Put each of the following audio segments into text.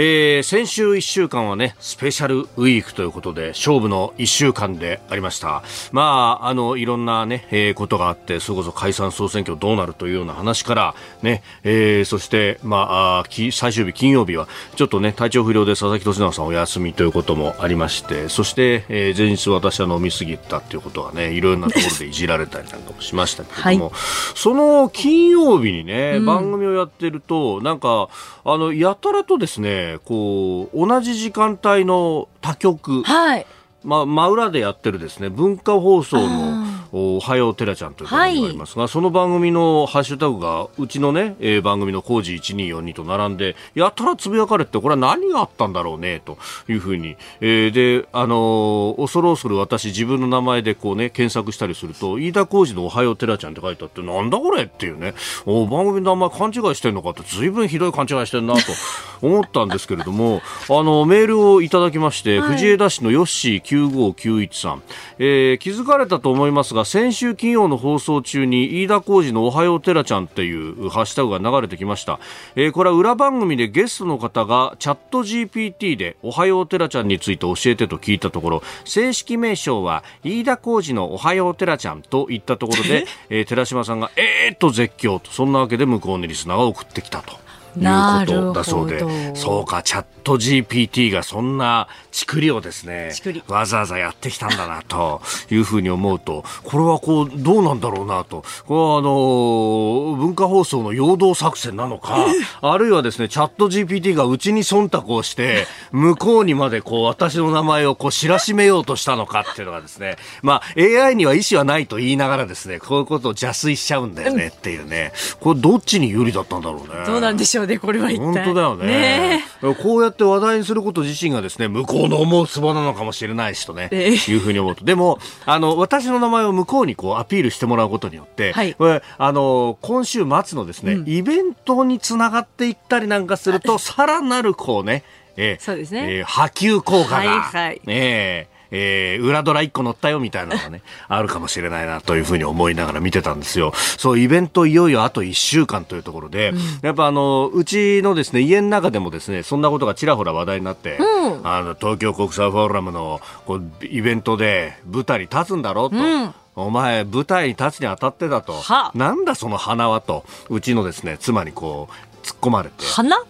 えー、先週1週間はねスペシャルウィークということで勝負の1週間でありました。まああのいろんなね、えー、ことがあってそれこそ解散総選挙どうなるというような話からね、えー、そしてまあ最終日金曜日はちょっとね体調不良で佐々木俊直さんお休みということもありましてそして、えー、前日私は飲みすぎたっていうことがねいろんなところでいじられたりなんかもしましたけれども、はい、その金曜日にね、うん、番組をやってるとなんかあのやたらとですねこう同じ時間帯の他局、はい。まあ、真裏でやってるですね文化放送のおはようてらちゃんという番組がありますが、はい、その番組のハッシュタグがうちのね、えー、番組の工事1242と並んでやたらつぶやかれてこれは何があったんだろうねというふうに、えー、であのー、恐る恐る私自分の名前でこうね検索したりすると飯田浩二のおはようてらちゃんって書いてあってなんだこれっていうねお番組の名前勘違いしてるのかってずいぶんひどい勘違いしてるなと 思ったんですけれどもあのメールをいただきまして、はい、藤枝市のヨッシー9591さん、えー、気づかれたと思いますがが先週金曜の放送中に飯田浩二のおはようてらちゃんっていうハッシュタグが流れてきました、えー、これは裏番組でゲストの方がチャット GPT でおはようてらちゃんについて教えてと聞いたところ正式名称は飯田浩二のおはようてらちゃんと言ったところで、えー、寺島さんがえーっと絶叫とそんなわけで向こうにリスナーが送ってきたと。いうことだそうでそうかチャット GPT がそんなちくりをですねわざわざやってきたんだなというふうに思うとこれはこうどうなんだろうなと。これはあの文化放送の陽動作戦なのか あるいはですねチャット GPT がうちに忖度をして向こうにまでこう私の名前をこう知らしめようとしたのかっていうのがですねまあ AI には意思はないと言いながらですねこういうことを邪推しちゃうんだよねっていうね。これどっちに有利だったんだろうね。どうなんでしょうねこれは一体。本当だよね。ね。こうやって話題にすること自身がですね向こうの思うツボなのかもしれないしとね、えー、いうふうに思うと。でもあの私の名前を向こうにこうアピールしてもらうことによって、はい、これあの今週末のですね、うん、イベントにつながっていったりなんかするとさらなるこうねえー、そうですね、えー、波及効果が、はいはい、え。ーえー、裏ドラ1個乗ったよみたいなのがね、あるかもしれないなというふうに思いながら見てたんですよ。そう、イベントいよいよあと1週間というところで、うん、やっぱあの、うちのですね、家の中でもですね、そんなことがちらほら話題になって、うん、あの、東京国際フォーラムのこうイベントで舞台に立つんだろうと。うんお前、舞台に立つにあたってだと。なんだその花はと、うちのですね、妻にこう、突っ込まれて。花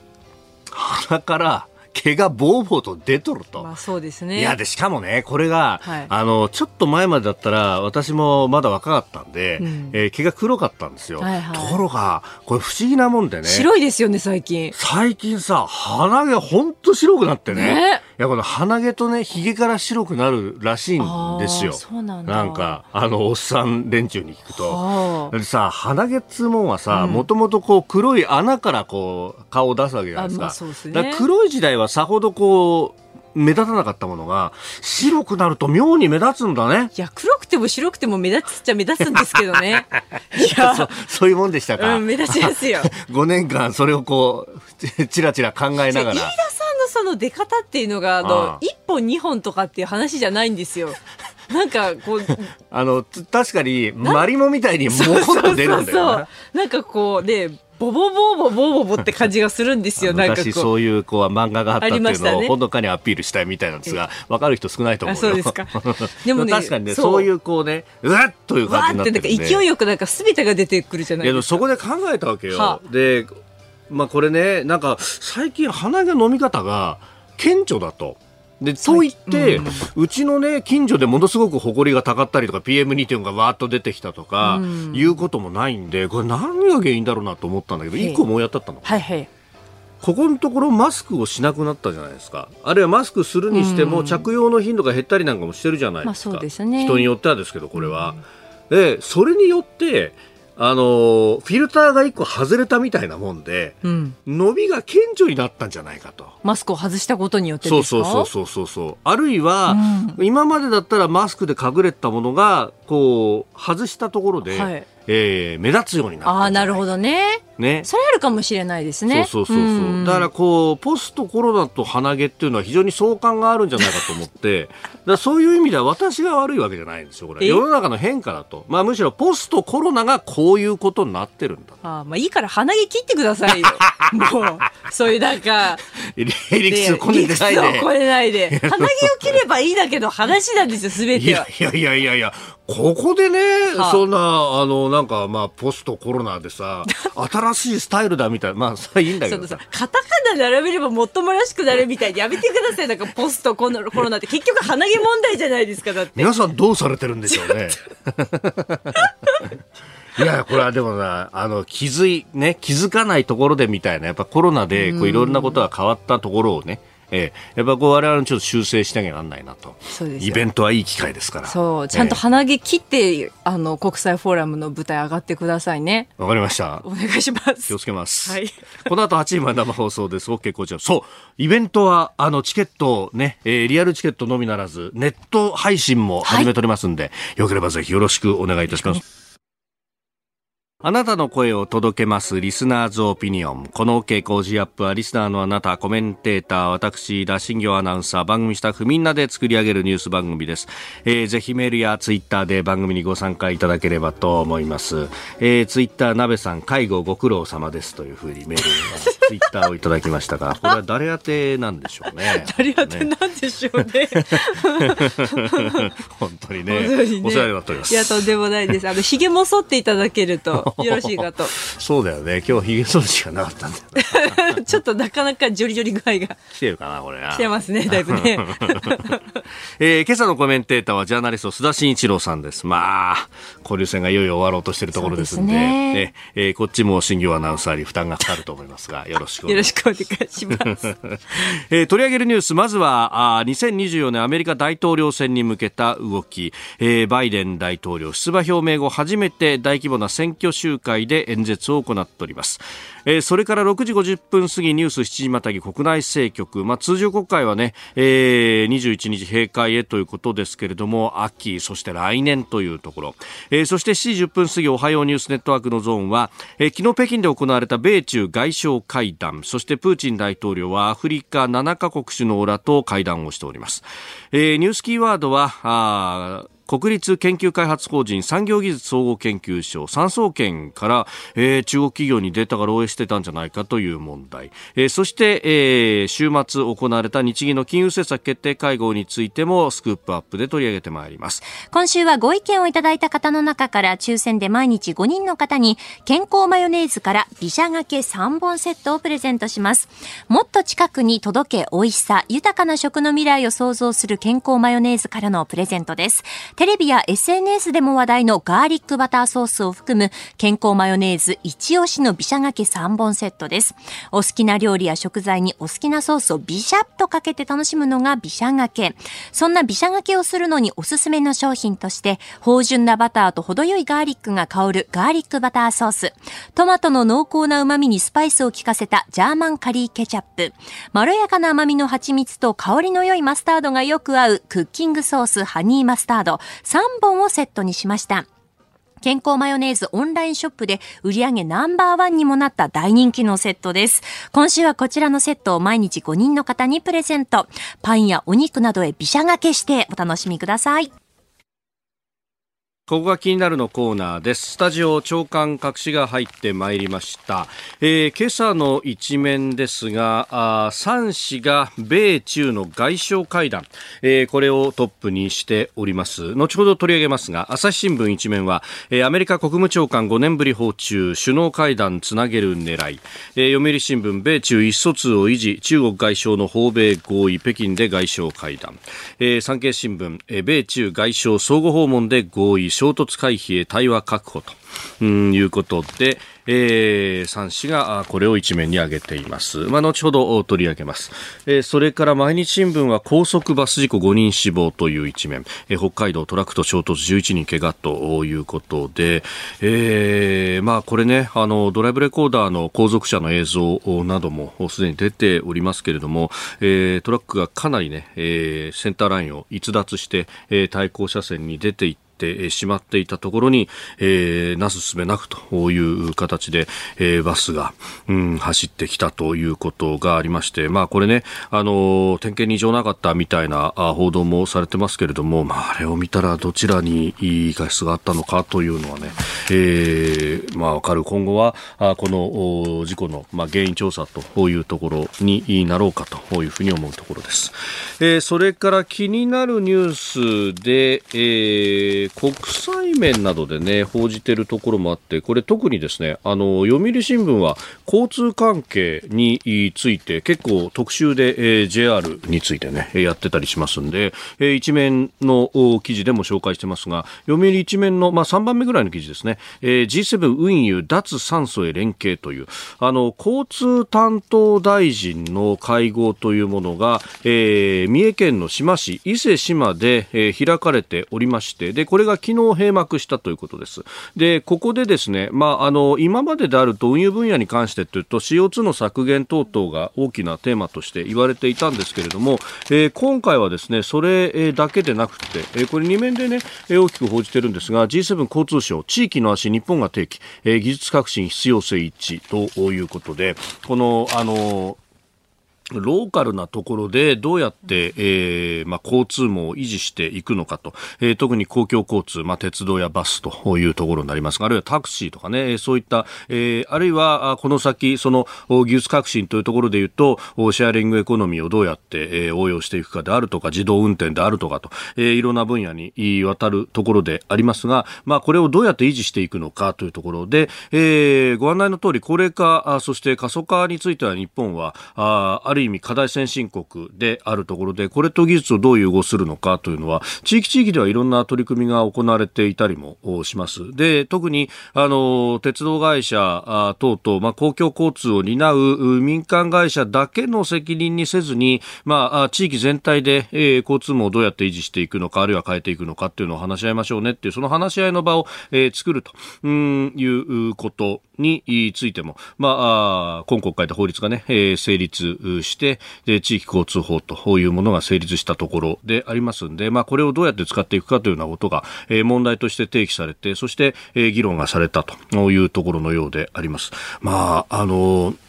鼻から、毛がボーボーと出とると。まあそうですね。いや、で、しかもね、これが、はい、あの、ちょっと前までだったら、私もまだ若かったんで、うん、えー、毛が黒かったんですよ。はいはい、ところが、これ不思議なもんでね。白いですよね、最近。最近さ、鼻毛ほんと白くなってね。ねいや、この鼻毛とね、髭から白くなるらしいんですよ。そうなんだ。なんか、あの、おっさん連中に聞くと。でさ、鼻毛っつうもんはさ、もともとこう、黒い穴からこう、顔を出すわけじゃないですか。あまあ、ね。黒い時代はさほどこう、目立たなかったものが白くなると妙に目立つんだね。いや黒くても白くても目立つっちゃ目立つんですけどね。いやそそういうもんでしたか。うん、目立ちますよ。5年間それをこうちらちら考えながら。飯田さその出方っていうのがあの1本2本とかっていう話じゃないんですよ。なんかこうあの確かにマリモみたいにもっと出るんだよな。なんかこうで、ボボボボボボボって感じがするんですよ。なんかそういうこう漫画があったっていうのをほのかにアピールしたいみたいなんですが、わかる人少ないと思うそうですか。でもね、確かにね、そういうこうね、うわっという感じになってるんで。勢いよくなんかすべてが出てくるじゃないですか。そこで考えたわけよ。で、まあこれね、なんか最近鼻毛飲み方が顕著だと。でと言って、うん、うちのね近所でものすごく埃がたかったりとか PM2.5 がわーっと出てきたとか、うん、いうこともないんでこれ何が原因だろうなと思ったんだけど一個もうやったったの、はいはい、ここのところマスクをしなくなったじゃないですか。あるいはマスクするにしても着用の頻度が減ったりなんかもしてるじゃないですか、まあ、そうですね、人によってはですけどこれは。でそれによってあの、フィルターが一個外れたみたいなもんで、うん、伸びが顕著になったんじゃないかと。マスクを外したことによってそうそうそうそうそうそう。あるいは、うん、今までだったらマスクで隠れたものが、こう、外したところで、はいえー、目立つようになああなるほどね。ね。それあるかもしれないですね。そうそうそうそう、うだからこうポストコロナと鼻毛っていうのは非常に相関があるんじゃないかと思って。だそういう意味では私が悪いわけじゃないんですよこれ。世の中の変化だと、まあ、むしろポストコロナがこういうことになってるんだあまあいいから鼻毛切ってくださいよ。もうそういうなんか理屈をこねないで。こねないで。鼻毛を切ればいいだけの話なんですよ全ては。いやいやいやいやここでね、はあ、そんな、あの、なんか、まあ、ポストコロナでさ、新しいスタイルだみたいな、まあ、それいいんだけどさ。カタカナ並べればもっともらしくなるみたいにやめてください。なんか、ポストコロナって結局鼻毛問題じゃないですか、だって。皆さんどうされてるんでしょうね。いや、これはでもな、あの、気づい、ね、気づかないところでみたいな、やっぱコロナで、こう、いろんなことが変わったところをね、ええ、やっぱこう我々ちょっと修正しなきゃなんないなと。イベントはいい機会ですから。そう。ちゃんと鼻毛切って、ええ、あの国際フォーラムの舞台上がってくださいね。わかりました。お願いします。気をつけます、はい、この後8時まで生放送です。OK こちら。そう。イベントはあのチケットね、えー、リアルチケットのみならずネット配信も始めておりますんで、はい、よければぜひよろしくお願いいたしますあなたの声を届けます。リスナーズオピニオン。この OK 工事アップは、リスナーのあなた、コメンテーター、私、田新行アナウンサー、番組スタッフみんなで作り上げるニュース番組です。えー、ぜひメールやツイッターで番組にご参加いただければと思います。えー、ツイッター、なべさん、介護ご苦労様ですというふうにメール、ツイッターをいただきましたが、これは誰宛てなんでしょうね。誰宛てなんでしょうね。本当にね。ねお世話になっております。いや、とんでもないです。あの、髭も剃っていただけると。よろしいかと。そうだよね。今日ひげ剃るしかなかったんだよ ちょっとなかなかジョリジョリ具合が来てるかなこれな。来てますねだいぶね、えー、今朝のコメンテーターはジャーナリスト須田慎一郎さんです。まあ交流戦がいよいよ終わろうとしているところですんでね。ね、えー、こっちも新業アナウンサーに負担がかかると思いますがよろしくよろしくお願いします、えー、取り上げるニュースまずはあ2024年アメリカ大統領選に向けた動き、えー、バイデン大統領出馬表明後初めて大規模な選挙集会で演説を行っております。えー、それから6時50分過ぎニュース7時またぎ国内政局、まあ、通常国会はね、えー、21日閉会へということですけれども秋そして来年というところ、えー、そして7時10分過ぎおはようニュースネットワークのゾーンは、えー、昨日北京で行われた米中外相会談。そしてプーチン大統領はアフリカ7カ国首脳らと会談をしております、えー、ニュースキーワードはあ国立研究開発法人産業技術総合研究所産総研から、えー、中国企業にデータが漏洩してたんじゃないかという問題、えー、そして、えー、週末行われた日銀の金融政策決定会合についてもスクープアップで取り上げてまいります。今週はご意見をいただいた方の中から抽選で毎日5人の方に健康マヨネーズから美写がけ3本セットをプレゼントします。もっと近くに届け美味しさ豊かな食の未来を創造する健康マヨネーズからのプレゼントです。テレビや SNS でも話題のガーリックバターソースを含む健康マヨネーズ一押しのビシャがけ3本セットです。お好きな料理や食材にお好きなソースをビシャッとかけて楽しむのがビシャがけ。そんなビシャがけをするのにおすすめの商品として、芳醇なバターと程よいガーリックが香るガーリックバターソース、トマトの濃厚な旨味にスパイスを効かせたジャーマンカリーケチャップ、まろやかな甘みの蜂蜜と香りの良いマスタードがよく合うクッキングソースハニーマスタード、3本をセットにしました。健康マヨネーズオンラインショップで売り上げナンバーワンにもなった大人気のセットです。今週はこちらのセットを毎日5人の方にプレゼント。パンやお肉などへびしゃがけしてお楽しみください。ここが気になるのコーナーです。スタジオ長官隠しが入ってまいりました。えー、今朝の一面ですが、あ3氏が米中の外相会談、えー、これをトップにしております。後ほど取り上げますが、朝日新聞一面は、えー、アメリカ国務長官5年ぶり訪中、首脳会談つなげる狙い、えー、読売新聞、米中意思疎通を維持、中国外相の訪米合意、北京で外相会談、えー、産経新聞、えー、米中外相相互訪問で合意、衝突回避へ対話確保と、うん、いうことで、えー、3紙がこれを一面に挙げています。まあ、後ほど取り上げます。えー、それから毎日新聞は高速バス事故5人死亡という一面、えー、北海道トラックと衝突11人怪我ということで、えー、まあこれね、あの、ドライブレコーダーの後続車の映像などもすでに出ておりますけれども、えー、トラックがかなりね、えー、センターラインを逸脱して、えー、対向車線に出ていってってしまっていたところに、えー、なすすべなくという形で、えー、バスが、うん、走ってきたということがありまして、まあこれね、あの、点検に異常なかったみたいな報道もされてますけれども、まああれを見たらどちらにいい過失があったのかというのはね、えー、まあわかる。今後は、あこの事故の、まあ、原因調査というところになろうかというふうに思うところです。えー、それから気になるニュースで、えー国際面などでね、報じているところもあって、これ特にですね、あの、読売新聞は交通関係について結構特集で、えー、JR についてね、やってたりしますんで、えー、一面の記事でも紹介してますが、読売一面の、まあ、3番目ぐらいの記事ですね、えー、G7 運輸脱酸素へ連携という、あの、交通担当大臣の会合というものが、えー、三重県の志摩市、伊勢志摩で、えー、開かれておりまして、で、これこれが昨日閉幕したということです。で、ここでですね、まあ、あの、今までであると運輸分野に関してというと CO2 の削減等々が大きなテーマとして言われていたんですけれども、えー、今回はですね、それだけでなくて、えー、これ2面でね、大きく報じてるんですが、G7 交通省、地域の足、日本が提起、えー、技術革新必要性一致ということで、この、あの、ローカルなところでどうやって、えーまあ、交通網を維持していくのかと、えー、特に公共交通、まあ、鉄道やバスというところになりますが、あるいはタクシーとかね、そういった、えー、あるいはこの先、その技術革新というところで言うと、シェアリングエコノミーをどうやって、えー、応用していくかであるとか、自動運転であるとかと、えー、いろんな分野にわたるところでありますが、まあ、これをどうやって維持していくのかというところで、えー、ご案内の通り、高齢化、そして過疎化については日本は、あある意味課題先進国であるところで、これと技術をどう融合するのかというのは、地域地域ではいろんな取り組みが行われていたりもします。で、特に、あの、鉄道会社等々、まあ、公共交通を担う民間会社だけの責任にせずに、まあ、地域全体で、えー、交通網をどうやって維持していくのか、あるいは変えていくのかっていうのを話し合いましょうねっていう、その話し合いの場を、えー、作るということについても、まあ、今国会で法律がね、えー、成立して、で、地域交通法というものが成立したところでありますんで、まあ、これをどうやって使っていくかというようなことが、えー、問題として提起されて、そして、えー、議論がされたというところのようであります。まあ、あのー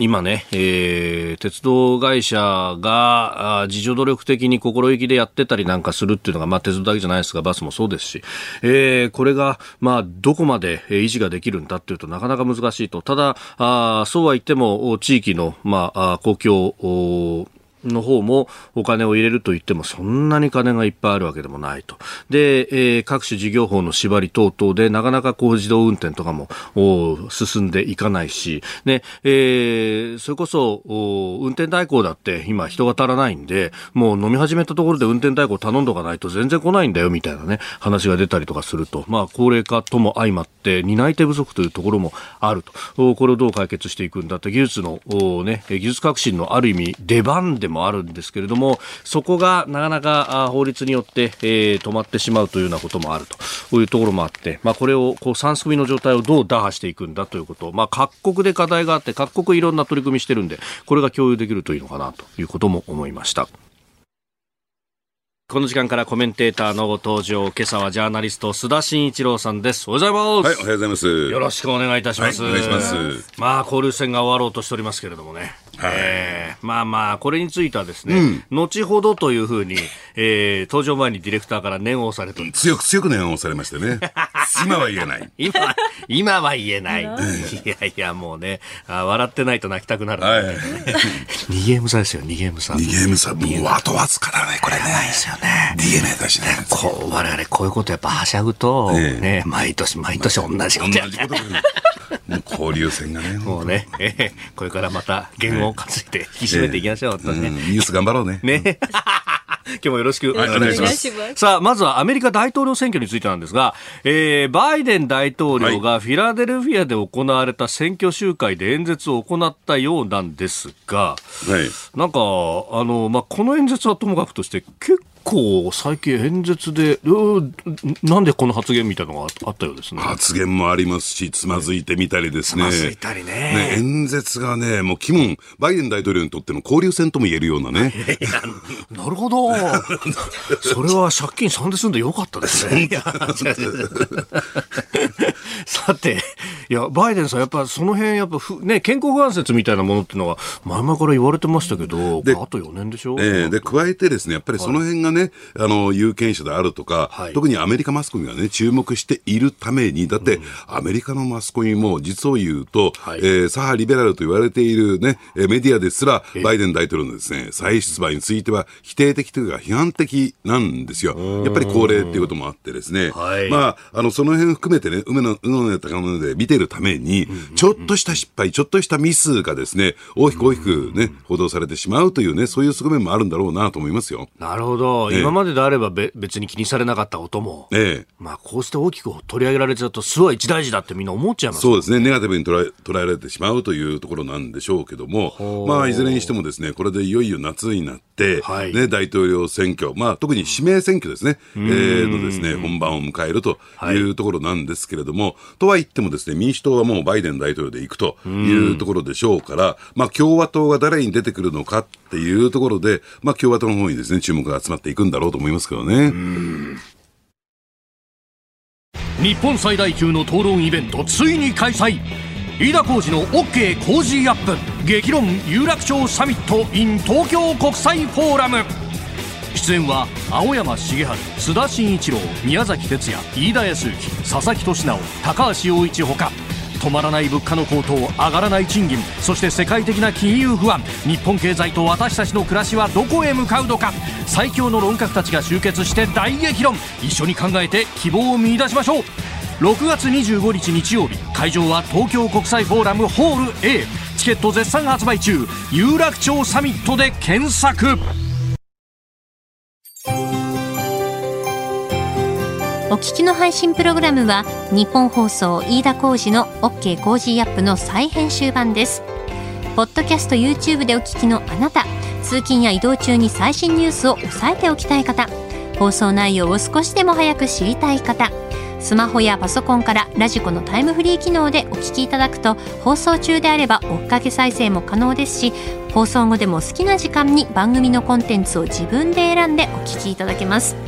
今ね、えー、鉄道会社が自助努力的に心意気でやってたりなんかするっていうのが、まあ、鉄道だけじゃないですが、バスもそうですし、えー、これが、まあ、どこまで維持ができるんだっていうとなかなか難しいと。ただ、あそうは言っても、地域の、まあ、公共の方もお金を入れると言ってもそんなに金がいっぱいあるわけでもないと。で、えー、各種事業法の縛り等々でなかなかこう自動運転とかも進んでいかないし、ね、えー、それこそ運転代行だって今人が足らないんで、もう飲み始めたところで運転代行頼んどかないと全然来ないんだよみたいなね、話が出たりとかすると、まあ高齢化とも相まって担い手不足というところもあると。これをどう解決していくんだって技術のね、技術革新のある意味出番でもあるんですけれども、そこがなかなか法律によって、えー、止まってしまうというようなこともあるというところもあって、まあ、これをこう3すくみの状態をどう打破していくんだということ、まあ、各国で課題があって、各国いろんな取り組みしてるんで、これが共有できるといいのかなということも思いました。この時間からコメンテーターのご登場、今朝はジャーナリスト、須田慎一郎さんです。おはようございます。はい、おはようございます。よろしくお願いいたします。はい、お願いします。まあ、交流戦が終わろうとしておりますけれどもね。はい、えー、まあまあ、これについてはですね、うん、後ほどというふうに、えー、登場前にディレクターから念を押されて強く強く念を押されましてね。今は言えない。今、今は言えない。いやいや、もうね、あ笑ってないと泣きたくなる、ね。はい。2ゲーム差ですよ、2ゲーム差。2ゲーム差、もうあとわずかだね、これね。ないですよね。DNA だしね。こう、我々こういうことやっぱはしゃぐと、ね、毎年毎年同じことや同じこともう交流戦がね。もうね、えー、これからまた言語を担いで 引き締めていきましょう、ね、ニュース頑張ろうね。ね。今日もよろしくお願いします。ますさあ、まずはアメリカ大統領選挙についてなんですが、えー、バイデン大統領がフィラデルフィアで行われた選挙集会で演説を行ったようなんですが、はい。なんか、あの、まあ、この演説はともかくとして、結構最近演説で、なんでこの発言みたいなのがあったようですね。発言もありますし、つまずいてみたりですね。つまずいたりねね演説がね、もう基本、バイデン大統領にとっての交流戦とも言えるようなね。なるほど。それは借金3で済んでよかったですね。さて、いや、バイデンさん、やっぱその辺、やっぱふ、ね、健康不安説みたいなものっていうのは、前々から言われてましたけど、であと4年でしょ？ええで、加えてですね、やっぱりその辺がね、あの、有権者であるとか、はい。特にアメリカマスコミがね、注目しているために、だって、アメリカのマスコミも実を言うと、はい。えー左派リベラルと言われているね、えーメディアですら、バイデン大統領のですね、再出馬については否定的というか批判的なんですよ。やっぱり高齢っていうこともあってですね、はい。まあ、あの、その辺含めてね、うめの、うのねたかもので見てるために、ちょっとした失敗、ちょっとしたミスがですね、大きく大きくね、報道されてしまうというね、そういう側面もあるんだろうなと思いますよ。なるほど。ええ。今までであればべ別に気にされなかったことも、ええ。まあ、こうして大きく取り上げられちゃうと、巣は一大事だってみんな思っちゃいます。そうですね、ネガティブに捉え捉えられてしまうというところなんでしょうけども、まあ、いずれにしてもですね、これでいよいよ夏になって、はい。ね、大統領選挙、まあ、特に指名選挙ですね、えーのですね、本番を迎えるというところなんですけれども、とは言ってもですね、民主党はもうバイデン大統領で行くというところでしょうから、まあ、共和党が誰に出てくるのかっていうところで、まあ、共和党の方にですね、注目が集まっていくんだろうと思いますけどね。日本最大級の討論イベントついに開催。飯田浩司の OK 工事アップ。激論有楽町サミット in 東京国際フォーラム。出演は青山茂春須田慎一郎宮崎哲也飯田康之佐々木俊直高橋洋一ほか止まらない物価の高騰上がらない賃金そして世界的な金融不安日本経済と私たちの暮らしはどこへ向かうのか最強の論客たちが集結して大激論一緒に考えて希望を見出しましょう。6月25日日曜日会場は東京国際フォーラムホール A チケット絶賛発売中。有楽町サミットで検索。お聞きの配信プログラムは日本放送飯田浩司の OK コージーアップの再編集版です。ポッドキャスト YouTube でお聞きのあなた。通勤や移動中に最新ニュースを押さえておきたい方。放送内容を少しでも早く知りたい方。スマホやパソコンからラジコのタイムフリー機能でお聞きいただくと放送中であれば追っかけ再生も可能ですし放送後でも好きな時間に番組のコンテンツを自分で選んでお聞きいただけます。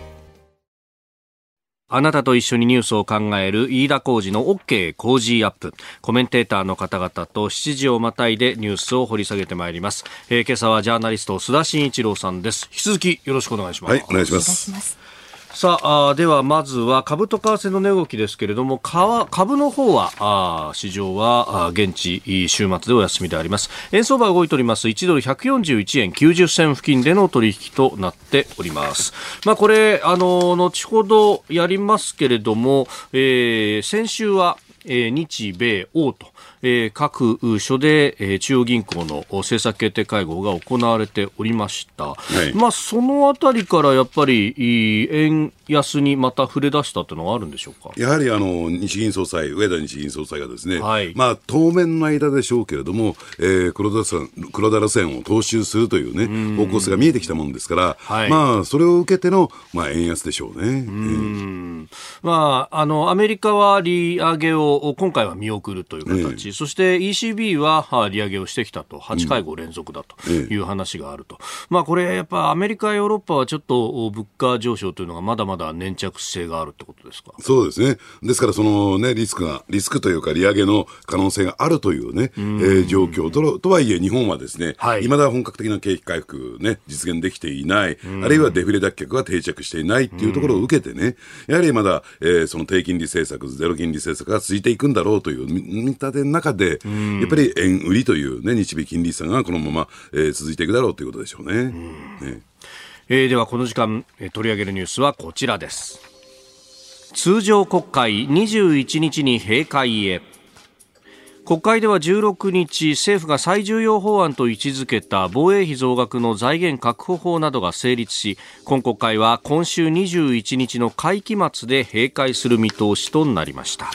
あなたと一緒にニュースを考える飯田浩二の OK 工事アップ。コメンテーターの方々と7時をまたいでニュースを掘り下げてまいります。えー今朝はジャーナリスト須田慎一郎さんです。引き続きよろしくお願いします。はい、お願いしまお願いしす。さあではまずは株と為替の値動きですけれども株の方はあ市場はあ現地週末でお休みであります。円相場動いております。1ドル141円90銭付近での取引となっております。まあこれあの後ほどやりますけれども、えー先週はえー日米欧と、えー各所で、えー中央銀行の政策決定会合が行われておりました。いまあ、そのあたりからやっぱり、円安にまた触れ出したというのはあるんでしょうか？やはりあの日銀総裁、上田日銀総裁がですね、はいまあ、当面の間でしょうけれども、えー黒田さん黒田路線を踏襲するというね、方向性が見えてきたもんですから、はいまあ、それを受けての、まあ、円安でしょうね。うんまあ、あの、アメリカは利上げをど、今回は見送るという形、えそして ECB は利上げをしてきたと、8会合連続だという話があると、うん、まあ、これ、やっぱアメリカ、ヨーロッパはちょっと物価上昇というのがまだまだ粘着性があるってことですか？そうですね、ですからその、ね、リスクが、リスクというか、利上げの可能性があるというね、えー、状況ととはいえ、日本はですね、はい、未だ本格的な景気回復、ね、実現できていない、あるいはデフレ脱却が定着していないっていうところを受けてね、やはりまだ、えー、その低金利政策、ゼロ金利政策が続いていくんだろうという見立ての中で、やっぱり円売りというね、日米金利差がこのまま、えー、続いていくだろうということでしょうね。ねえー、ではこの時間、えー、取り上げるニュースはこちらです。通常国会21日に閉会へ。国会では16日政府が最重要法案と位置づけた防衛費増額の財源確保法などが成立し今国会は今週21日の会期末で閉会する見通しとなりました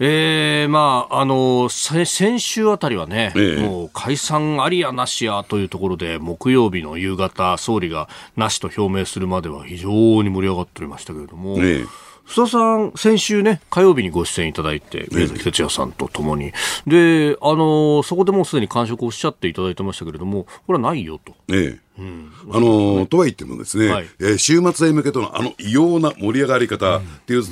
えー、まあ、あの、先週あたりはね、ええ、もう解散ありやなしやというところで、木曜日の夕方、総理がなしと表明するまでは非常に盛り上がっておりましたけれども、え須田さん、先週ね、火曜日にご出演いただいて、宮崎哲也さんと共に、で、あの、そこでもうすでに完食をおっしゃっていただいてましたけれども、これはないよと。ええ。うん、あのとは言ってもですね、はい、えー、週末へ向けてのあの異様な盛り上がり方っていう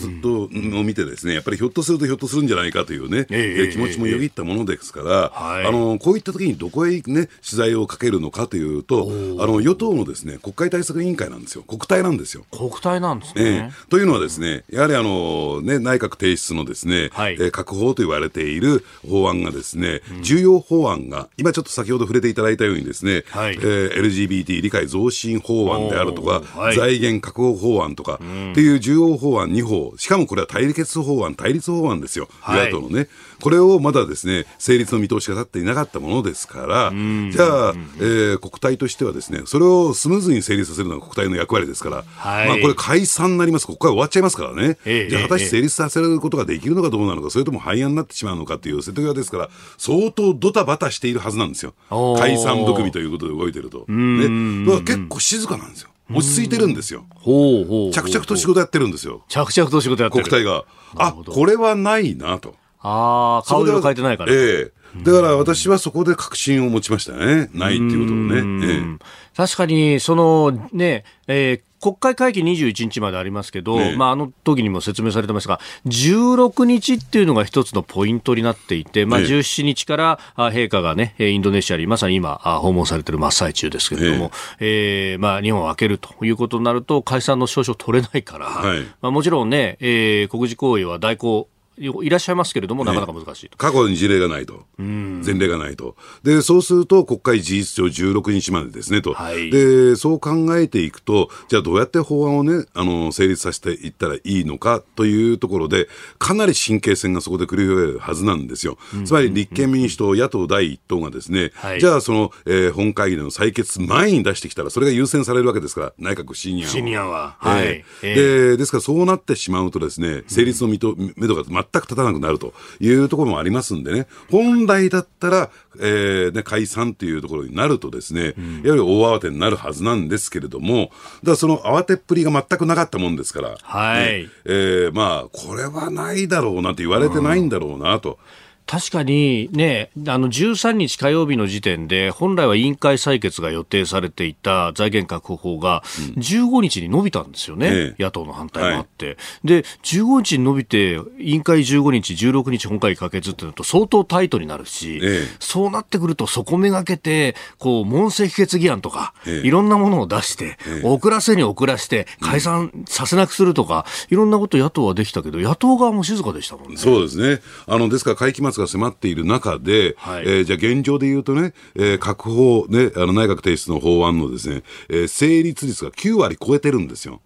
のを見てですね、やっぱりひょっとするとひょっとするんじゃないかというね、えー、気持ちもよぎったものですから、あのこういった時にどこへね、取材をかけるのかというと、あの与党のですね、国会対策委員会なんですよ。国対なんですよ。国対なんですね。えー、というのはですね、やはりあの、ね、内閣提出のですね、はい、えー、確保と言われている法案がですね、うん、重要法案が、今ちょっと先ほど触れていただいたようにですね、はい、えー、LGBT 理解増進法案であるとか、はい、財源確保法案とか、っていう重要法案2法、しかもこれは対決法案、対立法案ですよ、与野党のね。これをまだですね、成立の見通しが立っていなかったものですから、じゃあ、えー、国体としてはですね、それをスムーズに成立させるのが国体の役割ですから、はい、まあこれ解散になります、国会終わっちゃいますからね。えー、じゃあ果たして成立させることができるのかどうなのか、それとも廃案になってしまうのかという瀬戸際ですから、相当ドタバタしているはずなんですよ。解散含みということで動いてると。ね。結構静かなんですよ。落ち着いてるんですよ。ほうほう着々と仕事やってるんですよ。着々と仕事やってる。国体が。あ、これはないなと。ああ、顔色変えてないから。ええ。ー、だから私はそこで確信を持ちましたね。ないっていうことをね。ええ、確かに、そのね、えー、国会会期21日までありますけど、ね、まあ、あの時にも説明されてますが、16日っていうのが一つのポイントになっていて、まあ、17日から陛下がね、インドネシアにまさに今、訪問されている真っ最中ですけれども、ねえ。ー、まあ、日本を開けるということになると、解散の証書取れないから、はい、まあ、もちろんね、えー、国事行為は代行いらっしゃいますけれども、なかなか難しいと。過去に事例がないと。前例がないと。で、そうすると国会事実上16日までですねと。はい、で、そう考えていくと、じゃあどうやって法案をね、あの、成立させていったらいいのかというところで、かなり神経戦がそこで繰り広げるはずなんですよ。つまり立憲民主党、野党第一党がですね、はい、じゃあその、えー、本会議での採決前に出してきたら、それが優先されるわけですから、内閣不信任案信任案は。はい。えー、で、ですからそうなってしまうとですね、成立のめどが全く立たなくなるというところもありますんでね、本来だったら、えーね、解散というところになるとですね、うん、やはり大慌てになるはずなんですけれども、だからその慌てっぷりが全くなかったもんですから、はい。ね、えー、まあ、これはないだろうなと言われてないんだろうなと。うん確かにね、あの13日火曜日の時点で、本来は委員会採決が予定されていた財源確保法が、15日に伸びたんですよね、うん、野党の反対もあって、はい、で、15日に伸びて、委員会15日、16日本会議可決ってなると、相当タイトになるし、ええ、そうなってくると、そこめがけて、こう、問責決議案とか、え、いろんなものを出して、遅らせに遅らして、解散させなくするとか、いろんなこと野党はできたけど、野党側も静かでしたもんね。そうですね。あの、ですから会期末が迫っている中で、はい、えー、じゃあ現状で言うとね、えー、確保、ね、あの内閣提出の法案のですね、えー、成立率が9割超えてるんですよ。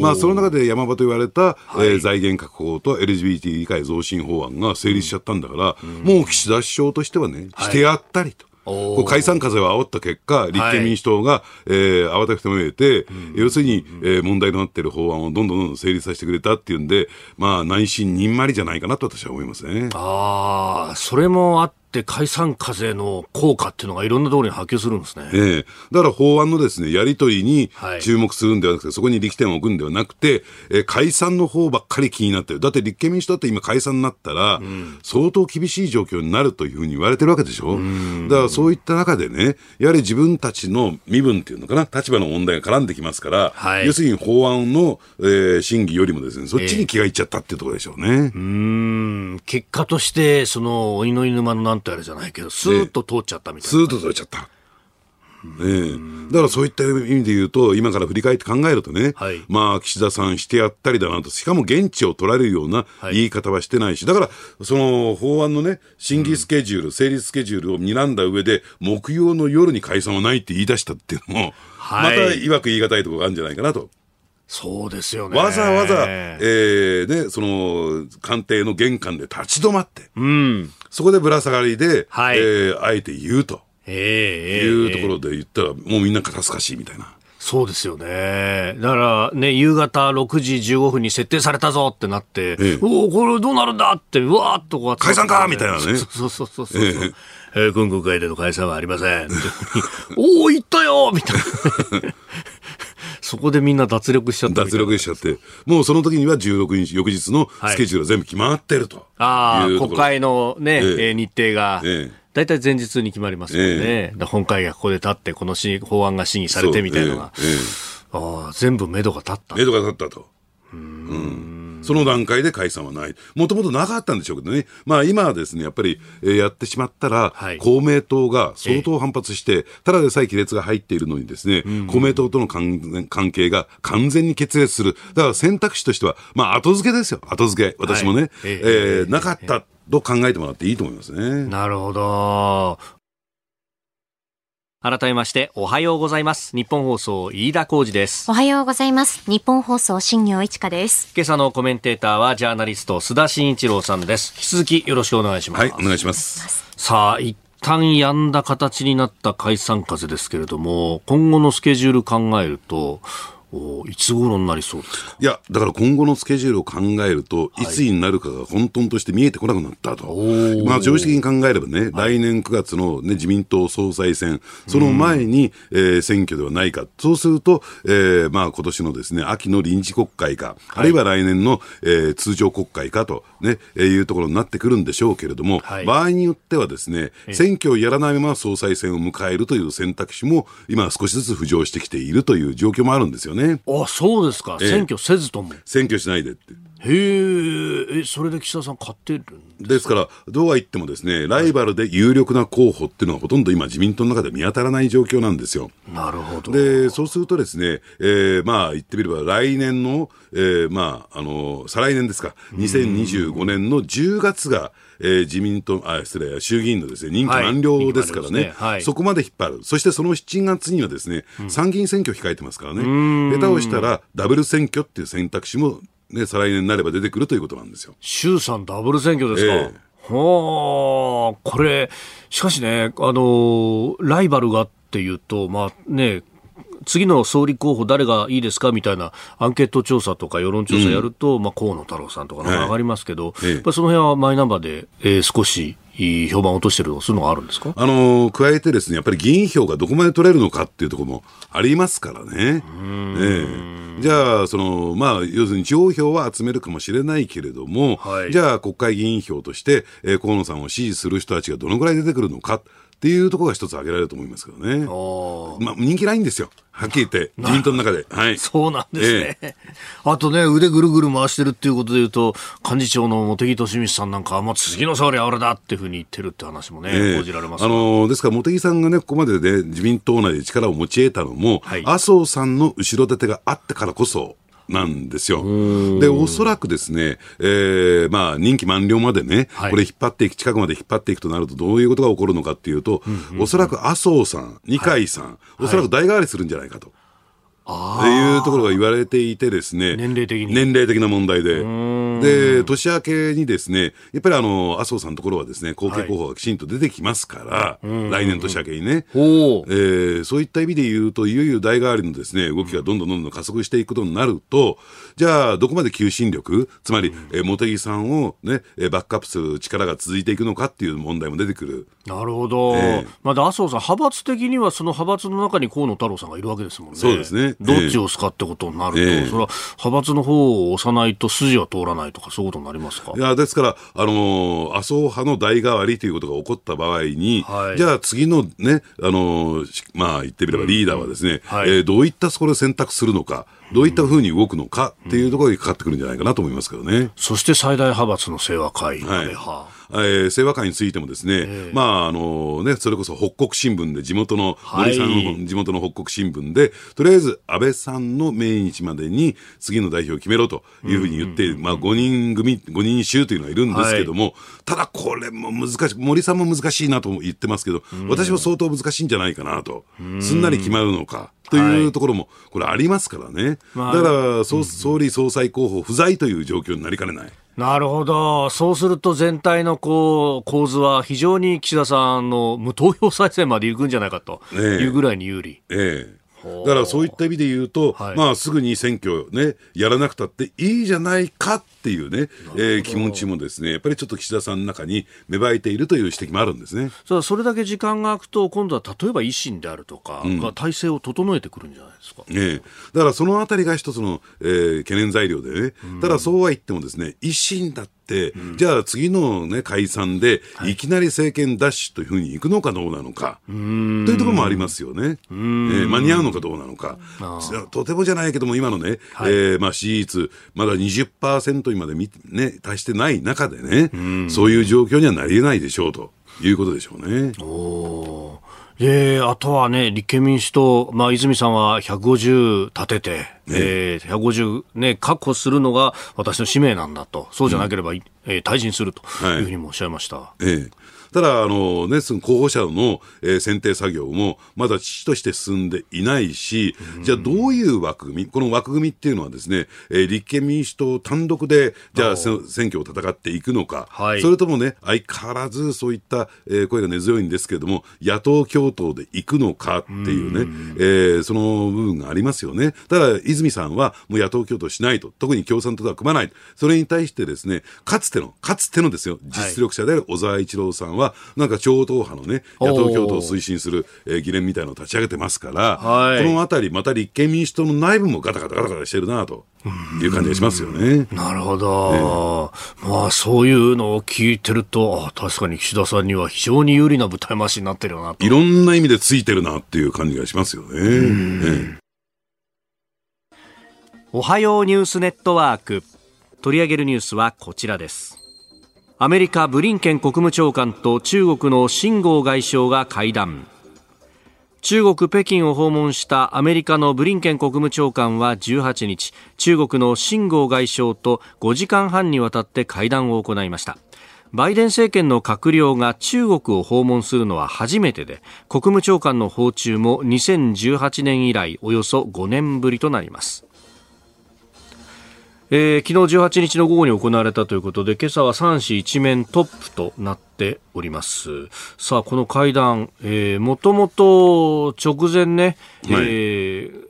まあ、その中で山場と言われた、はい、えー、財源確保と LGBT 理解増進法案が成立しちゃったんだから、うん、もう岸田首相としてはね、してやったりと。こう解散風を煽った結果、立憲民主党が、はい、えー、慌てふてもえて、うん、要するに、えー、問題となっている法案をどんどんどんどん成立させてくれたっていうんで、まあ、内心にんまりじゃないかなと私は思いますね。ああ、それもあっって解散風の効果っていうのがいろんなところに波及するんですね。ええだから法案のですね、やり取りに注目するんではなくて、そこに力点を置くんではなくて、えー解散の方ばっかり気になってる。だって立憲民主党って今解散になったら、相当厳しい状況になるというふうに言われてるわけでしょ。だからそういった中でね、やはり自分たちの身分っていうのかな、立場の問題が絡んできますから、はい要するに法案の、えー審議よりもですね、そっちに気がいっちゃったっていうところでしょうね。うん結果として、その、鬼の犬間のなんてあれじゃないけど、スーッと通っちゃったみたいな。スーッと取れちゃった。ええだからそういった意味で言うと、今から振り返って考えるとね、はいまあ、岸田さんしてやったりだなと、しかも現地を取られるようなはい言い方はしてないし、だから、その法案のね、審議スケジュール、成立スケジュールを睨んだ上で、木曜の夜に解散はないって言い出したっていうのも、はいまたいわく言い難いところがあるんじゃないかなと。そうですよね。わざわざ、えーね、その、官邸の玄関で立ち止まって、うん。そこでぶら下がりで、はいえーあえて言うと。ええいうところで言ったら、もうみんな肩透かしいみたいな。そうですよね。だからね、夕方6時15分に設定されたぞってなって、ええおお、これどうなるんだって、うわーっとこう解散かみたいなねそうそうそうそう。えええ今国会での解散はありません。おお、行ったよみたいな。そこでみんな脱力しちゃった。脱力しちゃって、もうその時には16日、翌日のスケジュールは全部決まってると。ああ、国会のね、ええ。えー日程が。ええ、大体前日に決まりますよね。えだから本会がここで立って、このし法案が審議されてみたいなのが、ええ。えああ全部目処が立った。え。目処が立ったと。うんその段階で解散はない。もともとなかったんでしょうけどね。まあ今はですね、やっぱり、えーやってしまったら、はい公明党が相当反発して、ただでさえ亀裂が入っているのにですね、公明党との関関係が完全に決裂する。だから選択肢としては、まあ後付けですよ。後付け。私もね。はいえええーなかったと考えてもらっていいと思いますね。なるほど。改めまして、おはようございます。日本放送、飯田浩二ですお。はようございます。日本放送、新業一華です。今朝のコメンテーターは、ジャーナリスト、須田慎一郎さんです。引き続きよろしくお願いします。はい、お願いします。さあ、一旦止んだ形になった解散風ですけれども、今後のスケジュール考えると、おいつ頃になりそうですか？いや、だから今後のスケジュールを考えると、い。つになるかが混沌として見えてこなくなったと。ー。まあ、常識的に考えればね、来年9月の、ね、自民党総裁選、その前に、えー選挙ではないか。そうすると、えーまあ、今年のですね、秋の臨時国会か、あるいは来年の、えー通常国会かと、ね、えーいうところになってくるんでしょうけれども、はい場合によってはですね、選挙をやらないまま総裁選を迎えるという選択肢も、今少しずつ浮上してきているという状況もあるんですよね。あ、そうですか。ええ選挙せずとも。選挙しないでって。へえ、え、それで岸田さん買ってるんですか？ら、どうは言ってもですね、ライバルで有力な候補っていうのはほとんど今自民党の中で見当たらない状況なんですよ。なるほど。で、そうするとですね、えーまあ言ってみれば来年の、えーまあ、あの、再来年ですか、2025年の10月が、えー自民党、あ、失礼、衆議院のですね、任期はい満了ですからね、任期満了ですね。はい。そこまで引っ張る。そしてその7月にはですね、参議院選挙控えてますからね、下手をしたらダブル選挙っていう選択肢も、ね、再来年になれば出てくるということなんですよ。衆参ダブル選挙ですか。ええはあ、これ、しかしね、あの、ライバルがっていうと、まあね、次の総理候補誰がいいですかみたいなアンケート調査とか世論調査やると、まあ河野太郎さんとかの上がりますけど、ええやっぱりその辺はマイナンバーで、えー少しいい評判を落としてるとかそういうのがあるんですか？あのー加えてですね、やっぱり議員票がどこまで取れるのかっていうところもありますからね。ええ。じゃあ、その、まあ、要するに地方票は集めるかもしれないけれども、はい。じゃあ国会議員票として、えー河野さんを支持する人たちがどのぐらい出てくるのかっていうところが一つ挙げられると思いますけどね。まあ、人気ないんですよ。はっきり言って、自民党の中で。はい。そうなんですね。あとね、腕ぐるぐる回してるっていうことで言うと、幹事長の茂木敏光さんなんかは、もう次の総理は俺だっていうふうに言ってるって話もね、ええ報じられますあがのーですから、茂木さんがね、ここまでで、自民党内で力を持ち得たのも、はい麻生さんの後ろ盾があってからこそ、なんですよ。で、おそらくですね、えーまあ、任期満了までね、はい。これ引っ張っていく、近くまで引っ張っていくとなると、どういうことが起こるのかっていうと、おそらく麻生さん、二階さん、おそらく代替わりするんじゃないかと。っていうところが言われていてですね。年齢的に年齢的な問題で。えで、年明けにですね、やっぱりあの、麻生さんのところはですね、後継候補がきちんと出てきますから、来年年明けにね、えー、そういった意味で言うと、いよいよ代替わりのですね、動きがどんどんどんどん加速していくことになると、じゃあ、どこまで求心力、つまり、えー、茂木さんをね、バックアップする力が続いていくのかっていう問題も出てくる。なるほど。えー、まだ麻生さん、派閥的にはその派閥の中に河野太郎さんがいるわけですもんね。そうですね。どっちをすかってことになると、えー、それは派閥の方を押さないと筋は通らないとか、そういうことになりますか？いや、ですから、あのー、麻生派の代替わりということが起こった場合に、はい、じゃあ次のね、あのー、まあ言ってみればリーダーはですね、うん。はい、えー、どういったそこで選択するのか。どういったふうに動くのかっていうところにかかってくるんじゃないかなと思いますけどね。そして最大派閥の清和会、はい、えー、清和会についてもですね、えー、まああのね、それこそ北国新聞で地元の、森さんの地元の北国新聞で、とりあえず安倍さんの命日までに次の代表を決めろというふうに言って、まあ5人組、5人衆というのがいるんですけども、はい、ただこれも難しい、森さんも難しいなと言ってますけど、私は相当難しいんじゃないかなと、すんなり決まるのか。というところも、これありますからね。だから、総理総裁候補不在という状況になりかねない。なるほど。そうすると全体のこう構図は非常に岸田さんの無投票再選までいくんじゃないかというぐらいに有利。ええだからそういった意味で言うと、はい、まあすぐに選挙ね、やらなくたっていいじゃないかっていうね、えー、気持ちもですね、やっぱりちょっと岸田さんの中に芽生えているという指摘もあるんですね。それだけ時間が空くと、今度は例えば維新であるとか、が体制を整えてくるんじゃないですか。ねだからそのあたりが一つの、えー、懸念材料でね、ただそうは言ってもですね、維新だって、うん、じゃあ次の、ね、解散で、い、きなり政権奪取というふうにいくのかどうなのか、というところもありますよね。えー、間に合うのかどうなのか。とてもじゃないけども、今のね、はい、えー、まあ、支持率、まだ20%にまでみ、ね、達してない中でね、そういう状況にはなり得ないでしょうということでしょうね。おえー、あとはね、立憲民主党、まあ、泉さんは150立てて、ね。えー、150、ね、確保するのが私の使命なんだと、そうじゃなければ、うん、えー、退陣するというふうにもおっしゃいました。はい、えーただ、あのね、その候補者の、えー、選定作業もまだ父として進んでいないし、じゃあどういう枠組み、この枠組みっていうのはですね、えー、立憲民主党単独で、じゃあ選挙を戦っていくのか、はい、それともね、相変わらずそういった、えー、声が根強いんですけれども、野党共闘でいくのかっていうね、うえー、その部分がありますよね。ただ、泉さんはもう野党共闘しないと、特に共産党とは組まない。それに対してですね、かつての、かつてのですよ、実力者である小沢一郎さんは、なんか超党派のね、野党共闘を推進する、えー、議連みたいなのを立ち上げてますから、はい、このあたり、また立憲民主党の内部もガタガタガタガタしてるなと。いう感じがしますよね。なるほど、ね、まあそういうのを聞いてると、あ確かに岸田さんには非常に有利な舞台回しになってるよなと。いろんな意味でついてるなっていう感じがしますよね。ねおはようニュースネットワーク。取り上げるニュースはこちらです。アメリカブリンケン国務長官と中国の秦剛外相が会談。中国北京を訪問したアメリカのブリンケン国務長官は18日中国の秦剛外相と5時間半にわたって会談を行いました。バイデン政権の閣僚が中国を訪問するのは初めてで国務長官の訪中も2018年以来およそ5年ぶりとなります。えー、昨日18日の午後に行われたということで今朝は3市一面トップとなっております。さあこの会談、えー、もともと直前ね、はい、えー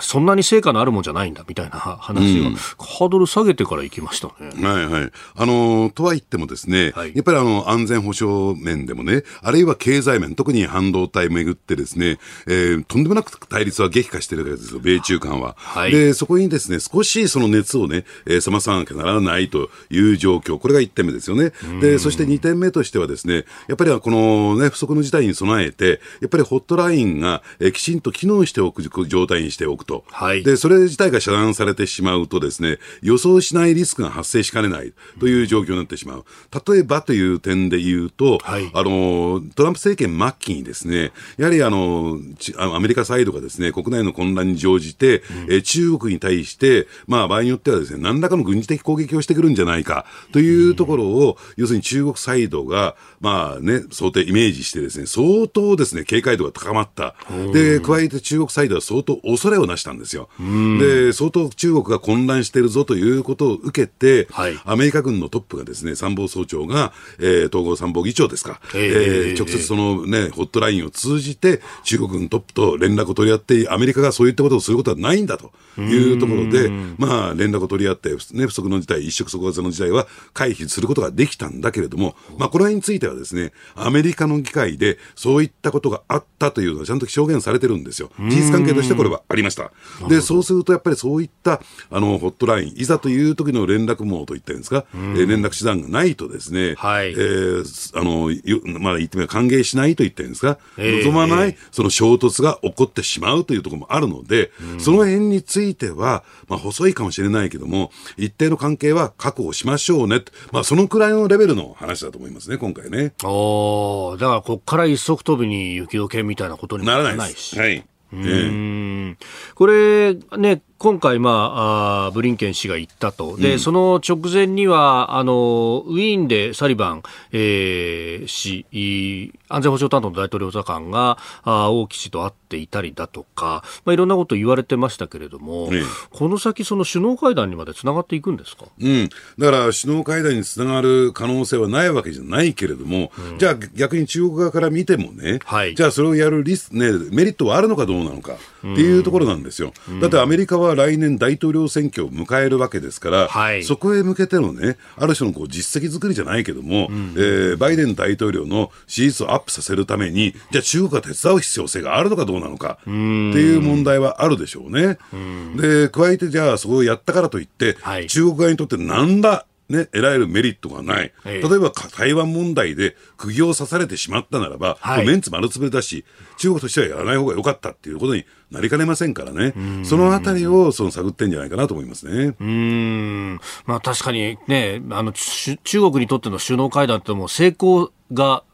そんなに成果のあるもんじゃないんだみたいな話が、うん、ハードル下げてから行きましたね。はいはい。あのー、とは言ってもですね、はい、やっぱりあの、安全保障面でもね、あるいは経済面、特に半導体めぐってですね、えー、とんでもなく対立は激化してるわけですよ、米中間は。はい、で、そこにですね、少しその熱をね、えー、冷まさなきゃならないという状況、これが1点目ですよね。で、そして2点目としてはですね、やっぱりこのね、不測の事態に備えて、やっぱりホットラインが、えー、きちんと機能しておく状態にしておくと。はい、で、それ自体が遮断されてしまうとですね、予想しないリスクが発生しかねないという状況になってしまう。例えばという点で言うと、はい、あの、トランプ政権末期にですね、やはりあの、アメリカサイドがですね、国内の混乱に乗じて、うん、え中国に対して、まあ場合によってはですね、何らかの軍事的攻撃をしてくるんじゃないかというところを、うん、要するに中国サイドが、まあね、想定、イメージしてですね、相当ですね、警戒度が高まった。で、加えて中国サイドは相当恐れれを成したんですよ。で、相当中国が混乱しているぞということを受けて、はい、アメリカ軍のトップがですね、参謀総長が、えー、統合参謀議長ですか、えー、直接そのね、ホットラインを通じて、中国軍トップと連絡を取り合って、アメリカがそういったことをすることはないんだというところで、まあ、連絡を取り合って、ね、不測の事態、一触即発の事態は回避することができたんだけれども、まあ、この辺についてはですね、アメリカの議会でそういったことがあったというのはちゃんと証言されてるんですよ。事実関係としてこれはありました。で、そうするとやっぱりそういったあのホットライン、いざという時の連絡網といったんですか、えー、連絡手段がないとですね、はい、えー、あの、まあ言ってみれば歓迎しないと言ったんですか、えー、望まないその衝突が起こってしまうというところもあるので、その辺については、まあ細いかもしれないけども、一定の関係は確保しましょうね。まあそのくらいのレベルの話だと思いますね、今回ね。おだからここから一足飛びに雪解けみたいなことにならないし。はい。うん、これね、今回、まあ、あブリンケン氏が言ったと、で、うん、その直前にはあのウィーンでサリバン、えー、氏安全保障担当の大統領補佐官があ王毅氏と会っていたりだとか、まあ、いろんなこと言われてましたけれども、この先、その首脳会談にまでつながっていくんですか、うん、だから首脳会談につながる可能性はないわけじゃないけれども、うん、じゃあ逆に中国側から見てもね、はい、じゃあそれをやるリス、ね、メリットはあるのかどうなのかっていうところなんですよ。だってアメリカはは来年大統領選挙を迎えるわけですから、はい、そこへ向けてのね、ある種のこう実績作りじゃないけども、うん、えー、バイデン大統領の支持率をアップさせるために、じゃあ中国が手伝う必要性があるのかどうなのかっていう問題はあるでしょうね。うで、加えてじゃあそこをやったからといって、はい、中国側にとってなんだね、得られるメリットがない。例えば台湾問題で釘を刺されてしまったならば、はい、メンツ丸つぶれだし、中国としてはやらない方が良かったっていうことになりかねませんからね。そのあたりをその探ってんじゃないかなと思いますね。うん。まあ確かにね、あの、中国にとっての首脳会談ってもう成功が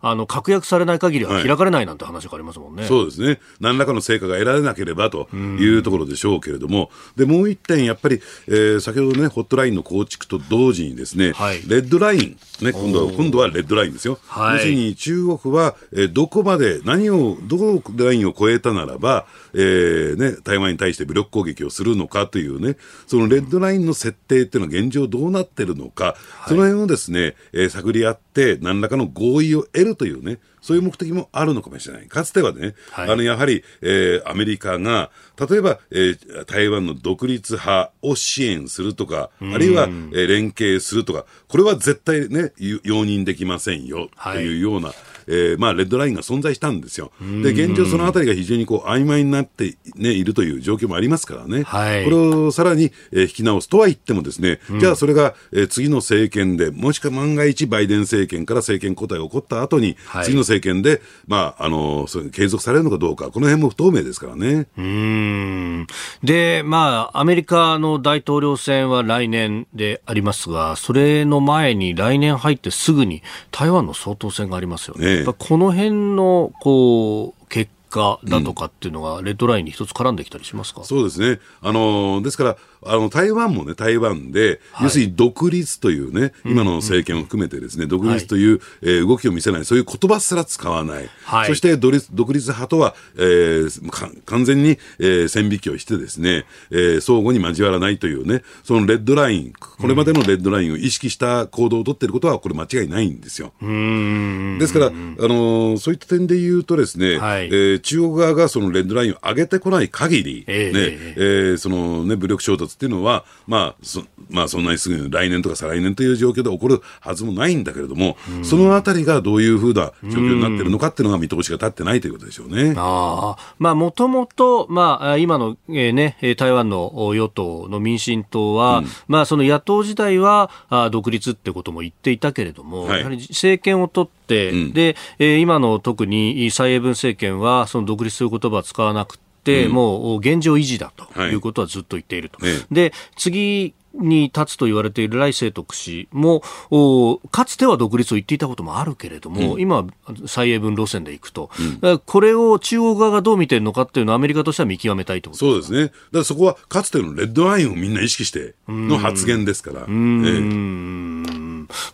あの確約されない限りは開かれないなんて話がありますもんね、はい、そうですね、何らかの成果が得られなければというところでしょうけれども、でもう一点、やっぱり、えー、先ほどね、ホットラインの構築と同時に、ですね、はい、レッドライン、ね、今度は今度はレッドラインですよ、はい、要するに中国は、えー、どこまで、何を、どこのラインを越えたならば、えーね、台湾に対して武力攻撃をするのかというね、そのレッドラインの設定っていうのは現状どうなってるのか、その辺をですね、えー、探り合って、何らかの合意を得るというね、そういう目的もあるのかもしれない。かつてはね、はい、あの、やはり、えー、アメリカが、例えば、えー、台湾の独立派を支援するとか、あるいは、えー、連携するとか、これは絶対ね、容認できませんよ、というような、はいえー、まあ、レッドラインが存在したんですよ。で、現状そのあたりが非常にこう曖昧になって、ね、いるという状況もありますからね。はい、これをさらに、えー、引き直すとは言ってもですね、じゃあそれが、えー、次の政権で、もしくは万が一バイデン政権から政権交代が起こった後に、はい、次の政権で、まあ、あの、継続されるのかどうか、この辺も不透明ですからね。うん。で、まあ、アメリカの大統領選は来年でありますが、それの前に来年入ってすぐに台湾の総統選がありますよね。ねこの辺の、こう、結果だとかっていうのが、レッドラインに一つ絡んできたりしますか、うん、そうですね。あの、ですから、あの台湾もね、台湾で、はい、要するに独立というね、今の政権を含めてですね、独立という、はい、えー、動きを見せない、そういう言葉すら使わない、はい、そして独立独立派とは、えー、完全に、えー、線引きをしてですね、えー、相互に交わらないというね、そのレッドライン、これまでのレッドラインを意識した行動を取っていることは、これ間違いないんですよ。ですから、あのー、そういった点で言うとですね、はい、えー、中国側がそのレッドラインを上げてこない限り、えー、ね、えー、そのね、武力衝突っていうのは、まあそまあ、そんなにすぐに来年とか再来年という状況で起こるはずもないんだけれども、そのあたりがどういうふうな状況になっているのかっていうのが見通しが立ってないということでしょうね。あまあ、もともと、まあ、今の、えー、ね、台湾の与党の民進党は、うん、まあ、その野党時代はあ独立ってことも言っていたけれども、はい、やはり政権を取って、うん、で、えー、今の特に蔡英文政権は、その独立という言葉は使わなくて、うん、もう現状維持だということはずっと言っていると。はい、で次に立つと言われている来清徳氏もかつては独立を言っていたこともあるけれども、うん、今は蔡英文路線でいくと、うん、これを中国側がどう見てるのかっていうのはアメリカとしては見極めたいとそうですね。だからそこはかつてのレッドラインをみんな意識しての発言ですから。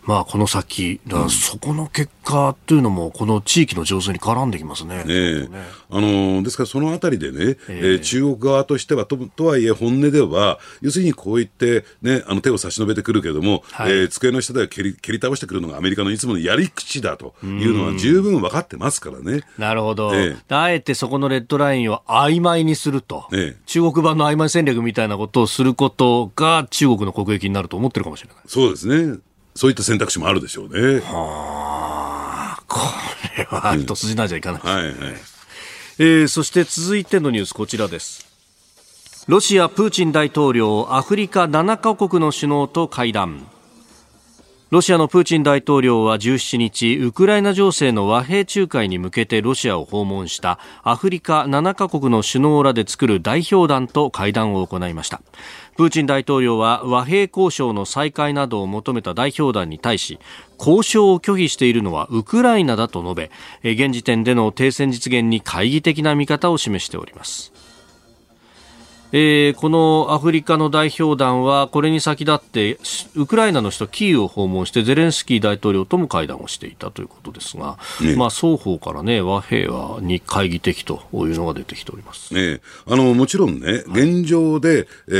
まあこの先、そこの結果というのも、この地域の情勢に絡んできますね。ねあのですからそのあたりでね、えー、中国側としてはと、とはいえ本音では、要するにこう言って、ね、あの手を差し伸べてくるけれども、はい、えー、机の下では蹴り蹴り倒してくるのがアメリカのいつものやり口だというのは十分分かってますからね。なるほど、えー、あえてそこのレッドラインを曖昧にすると、えー、中国版の曖昧戦略みたいなことをすることが中国の国益になると思ってるかもしれない。そうですね。そういった選択肢もあるでしょうね。はあ、これは一筋縄じゃいかないですね。はいはい、えー、そして続いてのニュースこちらです。ロシアプーチン大統領アフリカ7カ国の首脳と会談。ロシアのプーチン大統領は17日ウクライナ情勢の和平仲介に向けてロシアを訪問したアフリカ7カ国の首脳らで作る代表団と会談を行いました。プーチン大統領は和平交渉の再開などを求めた代表団に対し交渉を拒否しているのはウクライナだと述べ現時点での停戦実現に懐疑的な見方を示しております。えー、このアフリカの代表団はこれに先立ってウクライナの首都キーウを訪問してゼレンスキー大統領とも会談をしていたということですが、ね、まあ、双方から、ね、和平はに懐疑的というのが出てきております、ね、あのもちろんね、現状で、え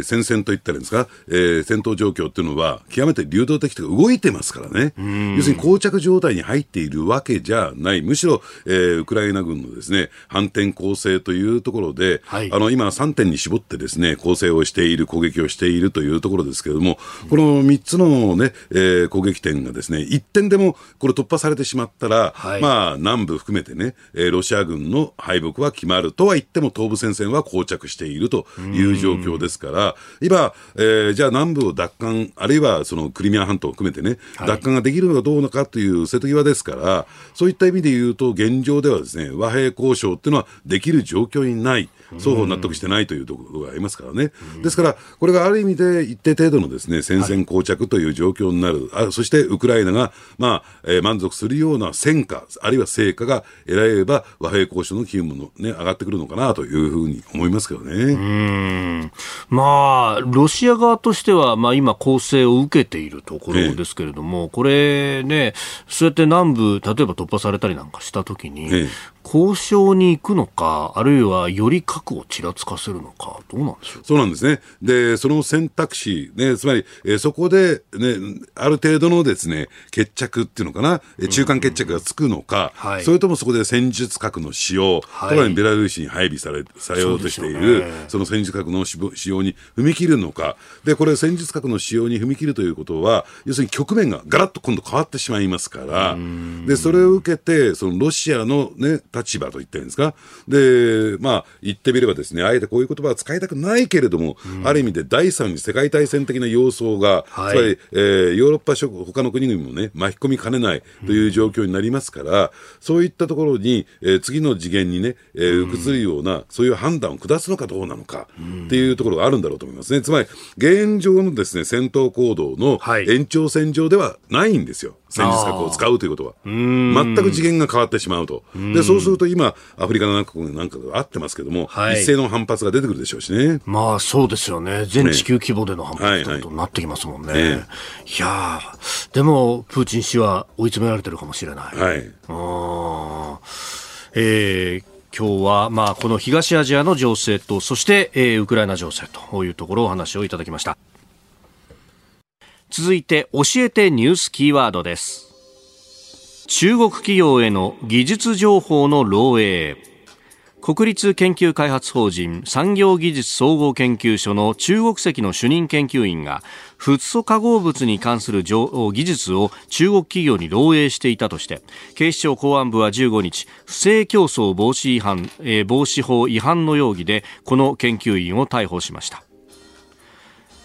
ー、戦線といったらいいんですか、えー、戦闘状況っていうのは極めて流動的というか動いてますからね、要するに膠着状態に入っているわけじゃない、むしろ、えー、ウクライナ軍のですね反転攻勢というところで、はい、あの今3点に絞ってですね、攻勢をしている、攻撃をしているというところですけれども、この3つのね、えー、攻撃点がですね、1点でもこれ突破されてしまったら、はい、まあ、南部含めてね、えー、ロシア軍の敗北は決まるとは言っても、東部戦線は膠着しているという状況ですから、今、えー、じゃあ南部を奪還、あるいはそのクリミア半島を含めてね、はい、奪還ができるのかどうのかという瀬戸際ですから、そういった意味で言うと、現状ではですね、和平交渉っていうのはできる状況にない。双方納得してないというところがありますからね。ですから、これがある意味で一定程度のですね、戦線膠着という状況になる。はい、あそしてウクライナが、まあ、えー、満足するような戦果、あるいは成果が得られれば、和平交渉の機運もね、上がってくるのかなというふうに思いますけどね。うん。まあ、ロシア側としては、まあ今攻勢を受けているところですけれども、ええ、これね、そうやって南部、例えば突破されたりなんかしたときに、え交渉に行くのか、あるいはより核をちらつかせるのか、どうなんでしょう？そうなんですね。で、その選択肢、ね、つまり、えー、そこで、ね、ある程度のですね、決着っていうのかな、中間決着がつくのか、うんはい、それともそこで戦術核の使用、はい、特にベラルーシに配備されされようとしている、そ、ね,、の戦術核の使用に踏み切るのか、で、これ戦術核の使用に踏み切るということは、要するに局面がガラッと今度変わってしまいますから、で、それを受けて、そのロシアのね、立場と言ってるんですか？で、まあ、言ってみればですね、あえてこういう言葉は使いたくないけれども、うん、ある意味で第三次世界大戦的な様相が、はい、つまり、えー、ヨーロッパ諸他の国々もね、巻き込みかねないという状況になりますから、うん、そういったところに、えー、次の次元にね、えー、移るような、そういう判断を下すのかどうなのかっていうところがあるんだろうと思いますね。つまり、現状のですね、戦闘行動の延長線上ではないんですよ。戦術核を使うということは。全く次元が変わってしまうと。で、そうすると今、アフリカの中国なんかがあってますけども、はい、一斉の反発が出てくるでしょうしね。まあそうですよね。全地球規模での反発ということになってきますもんね。ねはいはい、いやでも、プーチン氏は追い詰められてるかもしれない。はい。あえー今日は、まあ、この東アジアの情勢と、そして、えー、ウクライナ情勢というところをお話をいただきました。続いて教えてニュースキーワードです。中国企業への技術情報の漏洩。国立研究開発法人産業技術総合研究所の中国籍の主任研究員がフッ素化合物に関する技術を中国企業に漏洩していたとして警視庁公安部は15日不正競争防止違反、えー、防止法違反の容疑でこの研究員を逮捕しました。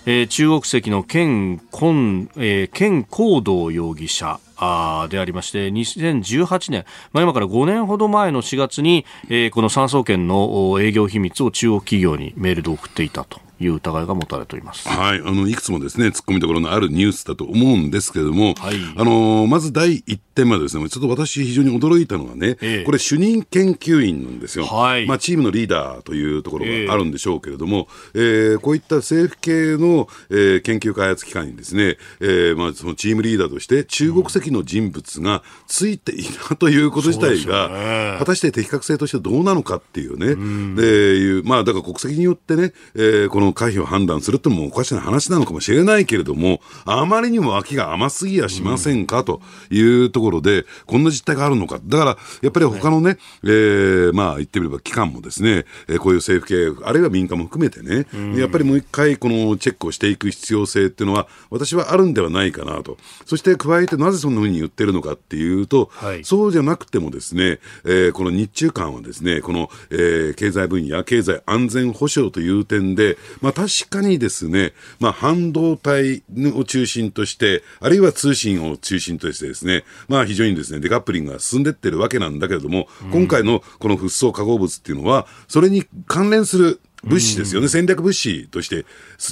えー、中国籍の県根、えー、県行動容疑者あでありまして2018年、まあ、今から5年ほど前の4月に、えー、この産総研の営業秘密を中国企業にメールで送っていたと。いう疑いが持たれております。はい、あのいくつもですね突っ込みどころのあるニュースだと思うんですけれども、はい、あのまず第一点はですね、ちょっと私非常に驚いたのがね、ええ、これ主任研究員なんですよ。はい、まあチームのリーダーというところがあるんでしょうけれども、えー、えー、こういった政府系の、えー、研究開発機関にですね、えー、まあそのチームリーダーとして中国籍の人物がついていたということ自体が、ね、果たして適格性としてどうなのかっていうね、うでいうまあだから国籍によってね、えー、この可否を判断するってもおかしな話なのかもしれないけれども、あまりにも脇が甘すぎやしませんかというところで、こんな実態があるのか。だから、やっぱり他のね、えー、まあ言ってみれば機関もですね、えー、こういう政府系、あるいは民間も含めてね、やっぱりもう一回このチェックをしていく必要性っていうのは、私はあるんではないかなと。そして加えてなぜそんなふうに言ってるのかっていうと、はい、そうじゃなくてもですね、えー、この日中間はですね、この、えー、経済分野、経済安全保障という点で、まあ確かにですね、まあ半導体を中心として、あるいは通信を中心としてですね、まあ非常にですね、デカップリングが進んでってるわけなんだけれども、今回のこのフッ素化合物っていうのは、それに関連する物資ですよね、戦略物資として、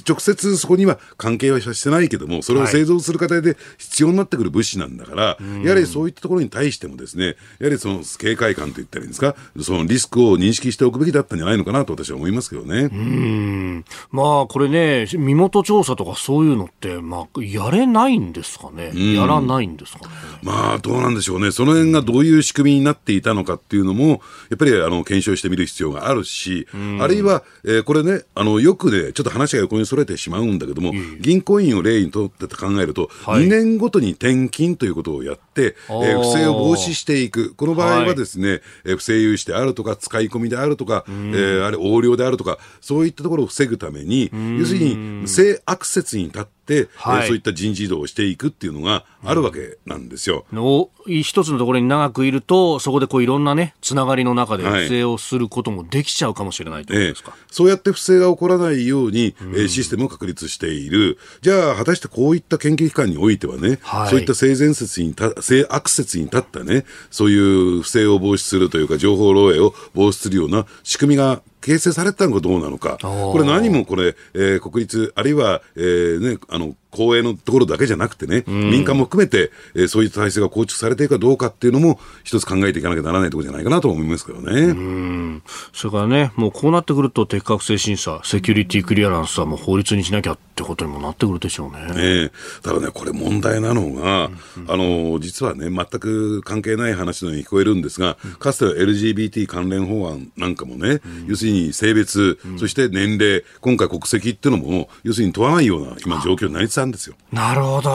直接そこには関係はしてないけども、それを製造する過程で必要になってくる物資なんだから、はい、やはりそういったところに対してもですね、やはりその警戒感といったらいいんですか、そのリスクを認識しておくべきだったんじゃないのかなと私は思いますけどね。うん。まあこれね、身元調査とかそういうのって、まあ、やれないんですかね、やらないんですかね？まあどうなんでしょうね、その辺がどういう仕組みになっていたのかっていうのも、やっぱりあの検証してみる必要があるし、あるいは、えー、これね、あのよくね、ちょっと話が横にそれてしまうんだけども、銀行員を例にとって考えると、はい、2年ごとに転勤ということをやって、えー、不正を防止していく、この場合はですね、はい、えー、不正融資であるとか、使い込みであるとか、えー、あれ横領であるとか、そういったところを防ぐために、要するに性悪説に立って、はい、えー、そういった人事異動をしていくっていうのがあるわけなんですよ。の一つのところに長くいると、そこでこういろんなね、つながりの中で不正をすることもできちゃうかもしれないということですか、えー、そうやって不正が起こらないように、うん、えー、システムを確立している。じゃあ、果たしてこういった研究機関においてはね、はい、そういった性善説にた、性悪説に立ったね、そういう不正を防止するというか、情報漏洩を防止するような仕組みが形成されたのかどうなのか、これ何もこれ、えー、国立、あるいは、えーね、あの公営のところだけじゃなくてね、民間も含めて、えー、そういう体制が構築されているかどうかっていうのも、一つ考えていかなきゃならないところじゃないかなと思いますけどね。それからね、もうこうなってくると、適格性審査、セキュリティクリアランスはもう法律にしなきゃってことにもなってくるでしょうね。ねただね、これ問題なのが、うんうん、あの、実はね、全く関係ない話のように聞こえるんですが、かつては LGBT 関連法案なんかもね、うん、要するに性別、うん、そして年齢、今回国籍っていうのも、要するに問わないような今状況になりつつあるんですよ。なるほど。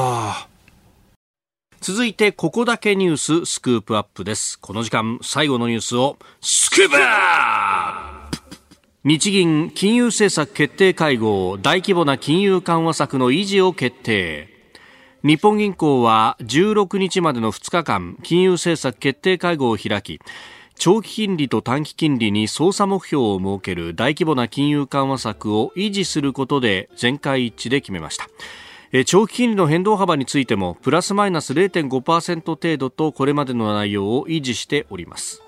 続いて、ここだけニューススクープアップです。この時間、最後のニュースを、スクープアップ日銀金融政策決定会合、大規模な金融緩和策の維持を決定。日本銀行は16日までの2日間、金融政策決定会合を開き、長期金利と短期金利に操作目標を設ける大規模な金融緩和策を維持することで全会一致で決めました。長期金利の変動幅についてもプラスマイナス0.5%程度とこれまでの内容を維持しております。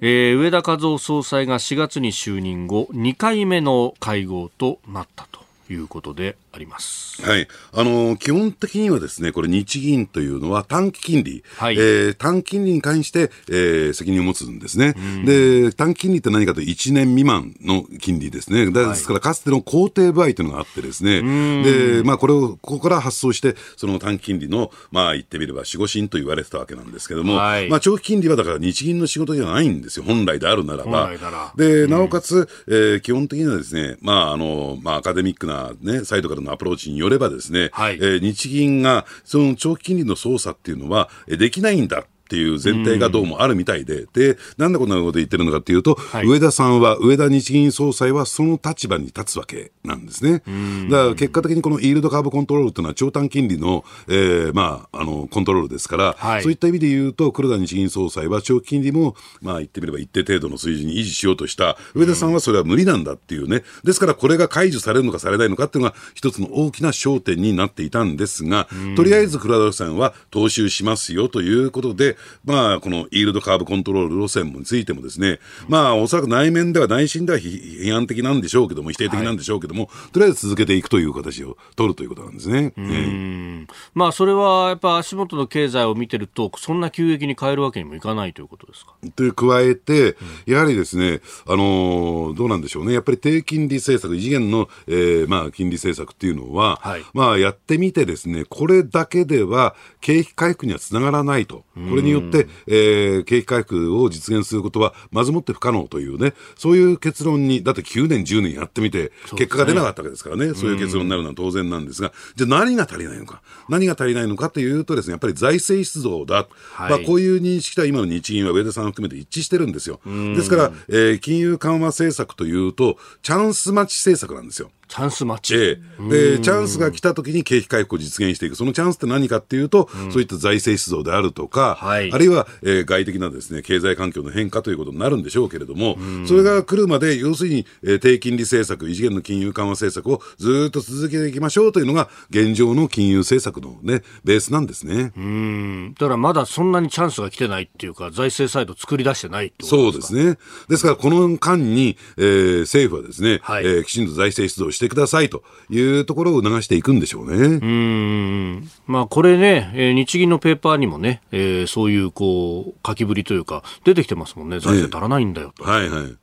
えー、上田和夫総裁が4月に就任後2回目の会合となったということであります。はい。あの、基本的にはですね、これ日銀というのは短期金利、はい、えー、短期金利に関して、えー、責任を持つんですね。で、短期金利って何かと1年未満の金利ですね。ですから、かつての肯定部合というのがあってですね。で、まあ、これを、ここから発想して、その短期金利の、まあ、言ってみれば、守護神と言われてたわけなんですけども、はい、まあ、長期金利はだから日銀の仕事じゃないんですよ。本来であるならば。で、なおかつ、えー、基本的にはですね、まあ、あの、まあ、アカデミックなね、サイドからのアプローチによればですね、はい、えー、日銀がその長期金利の操作っていうのは、えできないんだ。っていう前提がどうもあるみたいで、で、なんでこんなこと言ってるのかっていうと、はい、上田さんは、上田日銀総裁はその立場に立つわけなんですね。だから結果的にこのイールドカーブコントロールというのは長短金利の、えー、まあ、あの、コントロールですから、はい、そういった意味で言うと、黒田日銀総裁は長期金利も、まあ言ってみれば一定程度の水準に維持しようとした、上田さんはそれは無理なんだっていうね。ですからこれが解除されるのかされないのかっていうのが一つの大きな焦点になっていたんですが、とりあえず黒田さんは踏襲しますよということで、まあ、このイールドカーブコントロール路線についてもですね、まあ、おそらく内面では内心では批判的なんでしょうけども、否定的なんでしょうけども、はい、とりあえず続けていくという形を取るということなんですね。うん、まあ、それはやっぱ足元の経済を見てると、そんな急激に変えるわけにもいかないということですか？で、加えて、やはりですね、あのー、どうなんでしょうね、やっぱり低金利政策、異次元の、えー、まあ、金利政策っていうのは、はい、まあ、やってみてですね、これだけでは景気回復にはつながらないと。これによって、えー、景気回復を実現することは、まずもって不可能というね、そういう結論に、だって9年、10年やってみて、結果が出なかったわけですからね、そういう結論になるのは当然なんですが、じゃあ何が足りないのか？何が足りないのかというとですね、やっぱり財政出動だ。はい、まあ、こういう認識とは今の日銀は上田さんを含めて一致してるんですよ。ですから、えー、金融緩和政策というと、チャンス待ち政策なんですよ。チャンス待ち。ええ、で、チャンスが来た時に景気回復を実現していく。そのチャンスって何かっていうと、うん、そういった財政出動であるとか、はい、あるいは、えー、外的なですね、経済環境の変化ということになるんでしょうけれども、それが来るまで、要するに、えー、低金利政策、異次元の金融緩和政策をずっと続けていきましょうというのが、現状の金融政策のね、ベースなんですね。うん。だからまだそんなにチャンスが来てないっていうか、財政サイド作り出してないってそうですね。ですから、この間に、えー、政府はですね、はい、えー、きちんと財政出動してくださいというところを促していくんでしょうね。うん。まあこれね、えー、日銀のペーパーにもね、えー、そういうこう、書きぶりというか、出てきてますもんね。財政足らないんだよと。はいはい。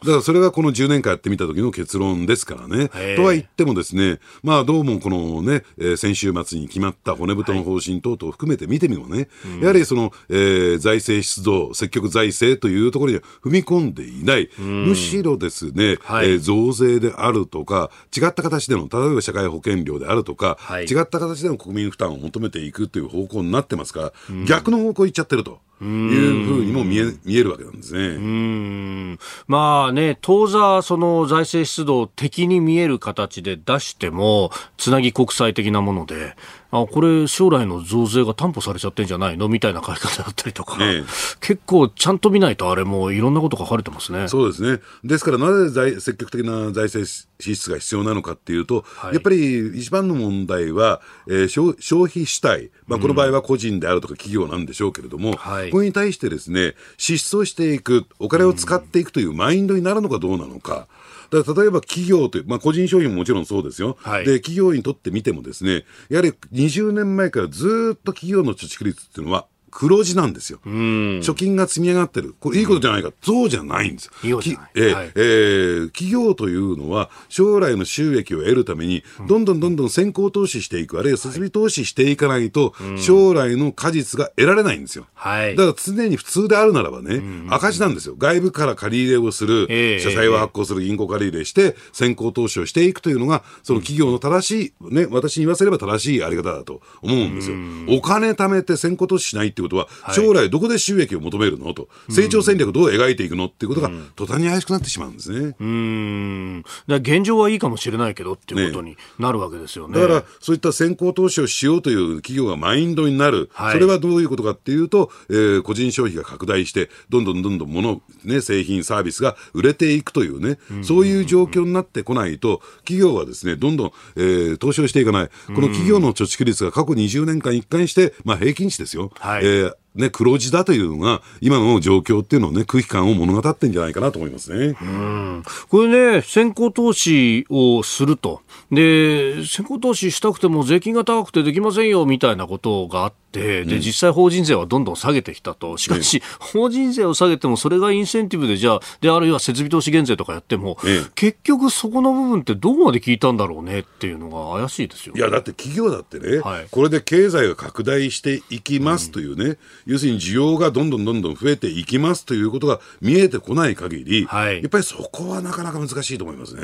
だからそれがこの10年間やってみた時の結論ですからね。とは言ってもですね、まあどうもこのね、えー、先週末に決まった骨太の方針等々含めて見てみもね、はい、やはりその、えー、財政出動、積極財政というところには踏み込んでいない。むしろですね、はい、えー、増税であるとか、違った形での、例えば社会保険料であるとか、はい、違った形での国民負担を求めていくという方向になってますから、逆の方向行っちゃってると。いうふうにも見え見えるわけなんですね。うん。まあね、当座、その財政出動敵に見える形で出しても、つなぎ国際的なもので、あこれ、将来の増税が担保されちゃってんじゃないのみたいな書き方だったりとか、ね、結構ちゃんと見ないと、あれもいろんなこと書かれてますね。そうですね、ですからなぜ財積極的な財政支出が必要なのかっていうと、はい、やっぱり一番の問題は、えー、消消費主体、まあ、この場合は個人であるとか企業なんでしょうけれども、うん。はい、これに対してですね支出をしていく、お金を使っていくというマインドになるのかどうなのか。だから例えば企業という、まあ、個人商品ももちろんそうですよ、はい、で企業にとってみてもですねやはり20年前からずっと企業の貯蓄率っていうのは黒字なんですよ。貯金が積み上がってる。これいいことじゃないか。そうじゃないんです。いいえーはい、えー、企業というのは将来の収益を得るために、どんどんどんどん先行投資していく、あるいは設備投資していかないと、将来の果実が得られないんですよ。はい、だから常に普通であるならばね、赤字なんですよ。外部から借り入れをする、社債を発行する銀行借り入れして、先行投資をしていくというのが、その企業の正しい、ね、私に言わせれば正しいやり方だと思うんですよ。お金貯めて先行投資しないってことは、将来どこで収益を求めるの？と、成長戦略どう描いていくの？っていうことが、途端に怪しくなってしまうんですね。うん。だ現状はいいかもしれないけどっていうことになるわけですよね。ねだから、そういった先行投資をしようという企業がマインドになる。はい、それはどういうことかっていうと、えー、個人消費が拡大して、どんどんどんどん物、ね、製品、サービスが売れていくというね、そういう状況になってこないと、企業はですね、どんどん、えー、投資をしていかない。この企業の貯蓄率が過去20年間一貫して、まあ平均値ですよ。はい、えーね、黒字だというのが、今の状況っていうのをね、空気感を物語ってんじゃないかなと思いますね。うん。これね、先行投資をすると。で、先行投資したくても税金が高くてできませんよ、みたいなことがあって、で、実際法人税はどんどん下げてきたと。しかし、法人税を下げても、それがインセンティブで、じゃあ、で、あるいは設備投資減税とかやっても、結局そこの部分ってどこまで効いたんだろうねっていうのが怪しいですよ。いや、だって企業だってね、はい、これで経済が拡大していきますというね、うん要するに需要がどんどんどんどん増えていきますということが見えてこない限り、はい、やっぱりそこはなかなか難しいと思いますね。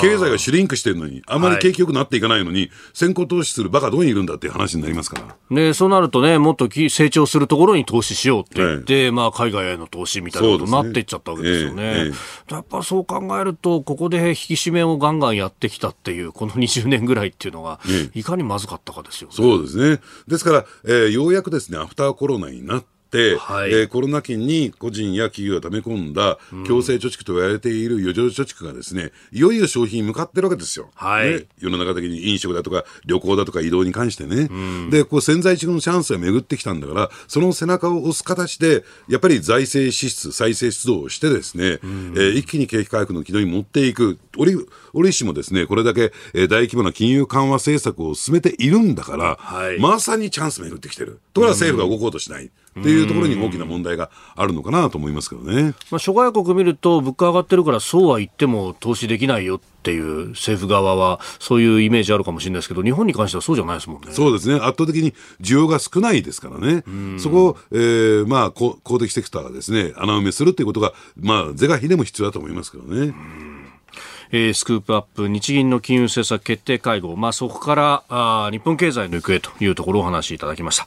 経済がシュリンクしてるのに、あまり景気よくなっていかないのに、はい、先行投資するバカどこにいるんだっていう話になりますから。ね、そうなるとね、もっと成長するところに投資しようって言って、まあ、海外への投資みたいなことになっていっちゃったわけですよね。え、やっぱそう考えると、ここで引き締めをガンガンやってきたっていう、この20年ぐらいっていうのが、いかにまずかったかですよね。そうですね。ですから、えー、ようやくですね、アフターコロナになって、、はい、えー、コロナ期に個人や企業が溜め込んだ強制貯蓄と言われている余剰貯蓄がですね、いよいよ消費に向かってるわけですよ。はい、ね、世の中的に飲食だとか旅行だとか移動に関してね。で、こう潜在一遇のチャンスが巡ってきたんだから、その背中を押す形で、やっぱり財政支出、再生出動をしてですね、えー、一気に景気回復の軌道に持っていく。折折しもですね、これだけ、えー、大規模な金融緩和政策を進めているんだから、はい、まさにチャンス巡ってきてる。ところが政府が動こうとしない。っていうところに大きな問題があるのかなと思いますけどね。まあ、諸外国見ると、物価上がってるから、そうは言っても投資できないよっていう政府側は、そういうイメージあるかもしれないですけど、日本に関してはそうじゃないですもんね。そうですね。圧倒的に需要が少ないですからね。そこを、えー、まあ公、公的セクターがですね、穴埋めするっていうことが、まあ、是が非でも必要だと思いますけどね。えー、スクープアップ日銀の金融政策決定会合、まあ、そこからあ日本経済の行方というところをお話しいただきました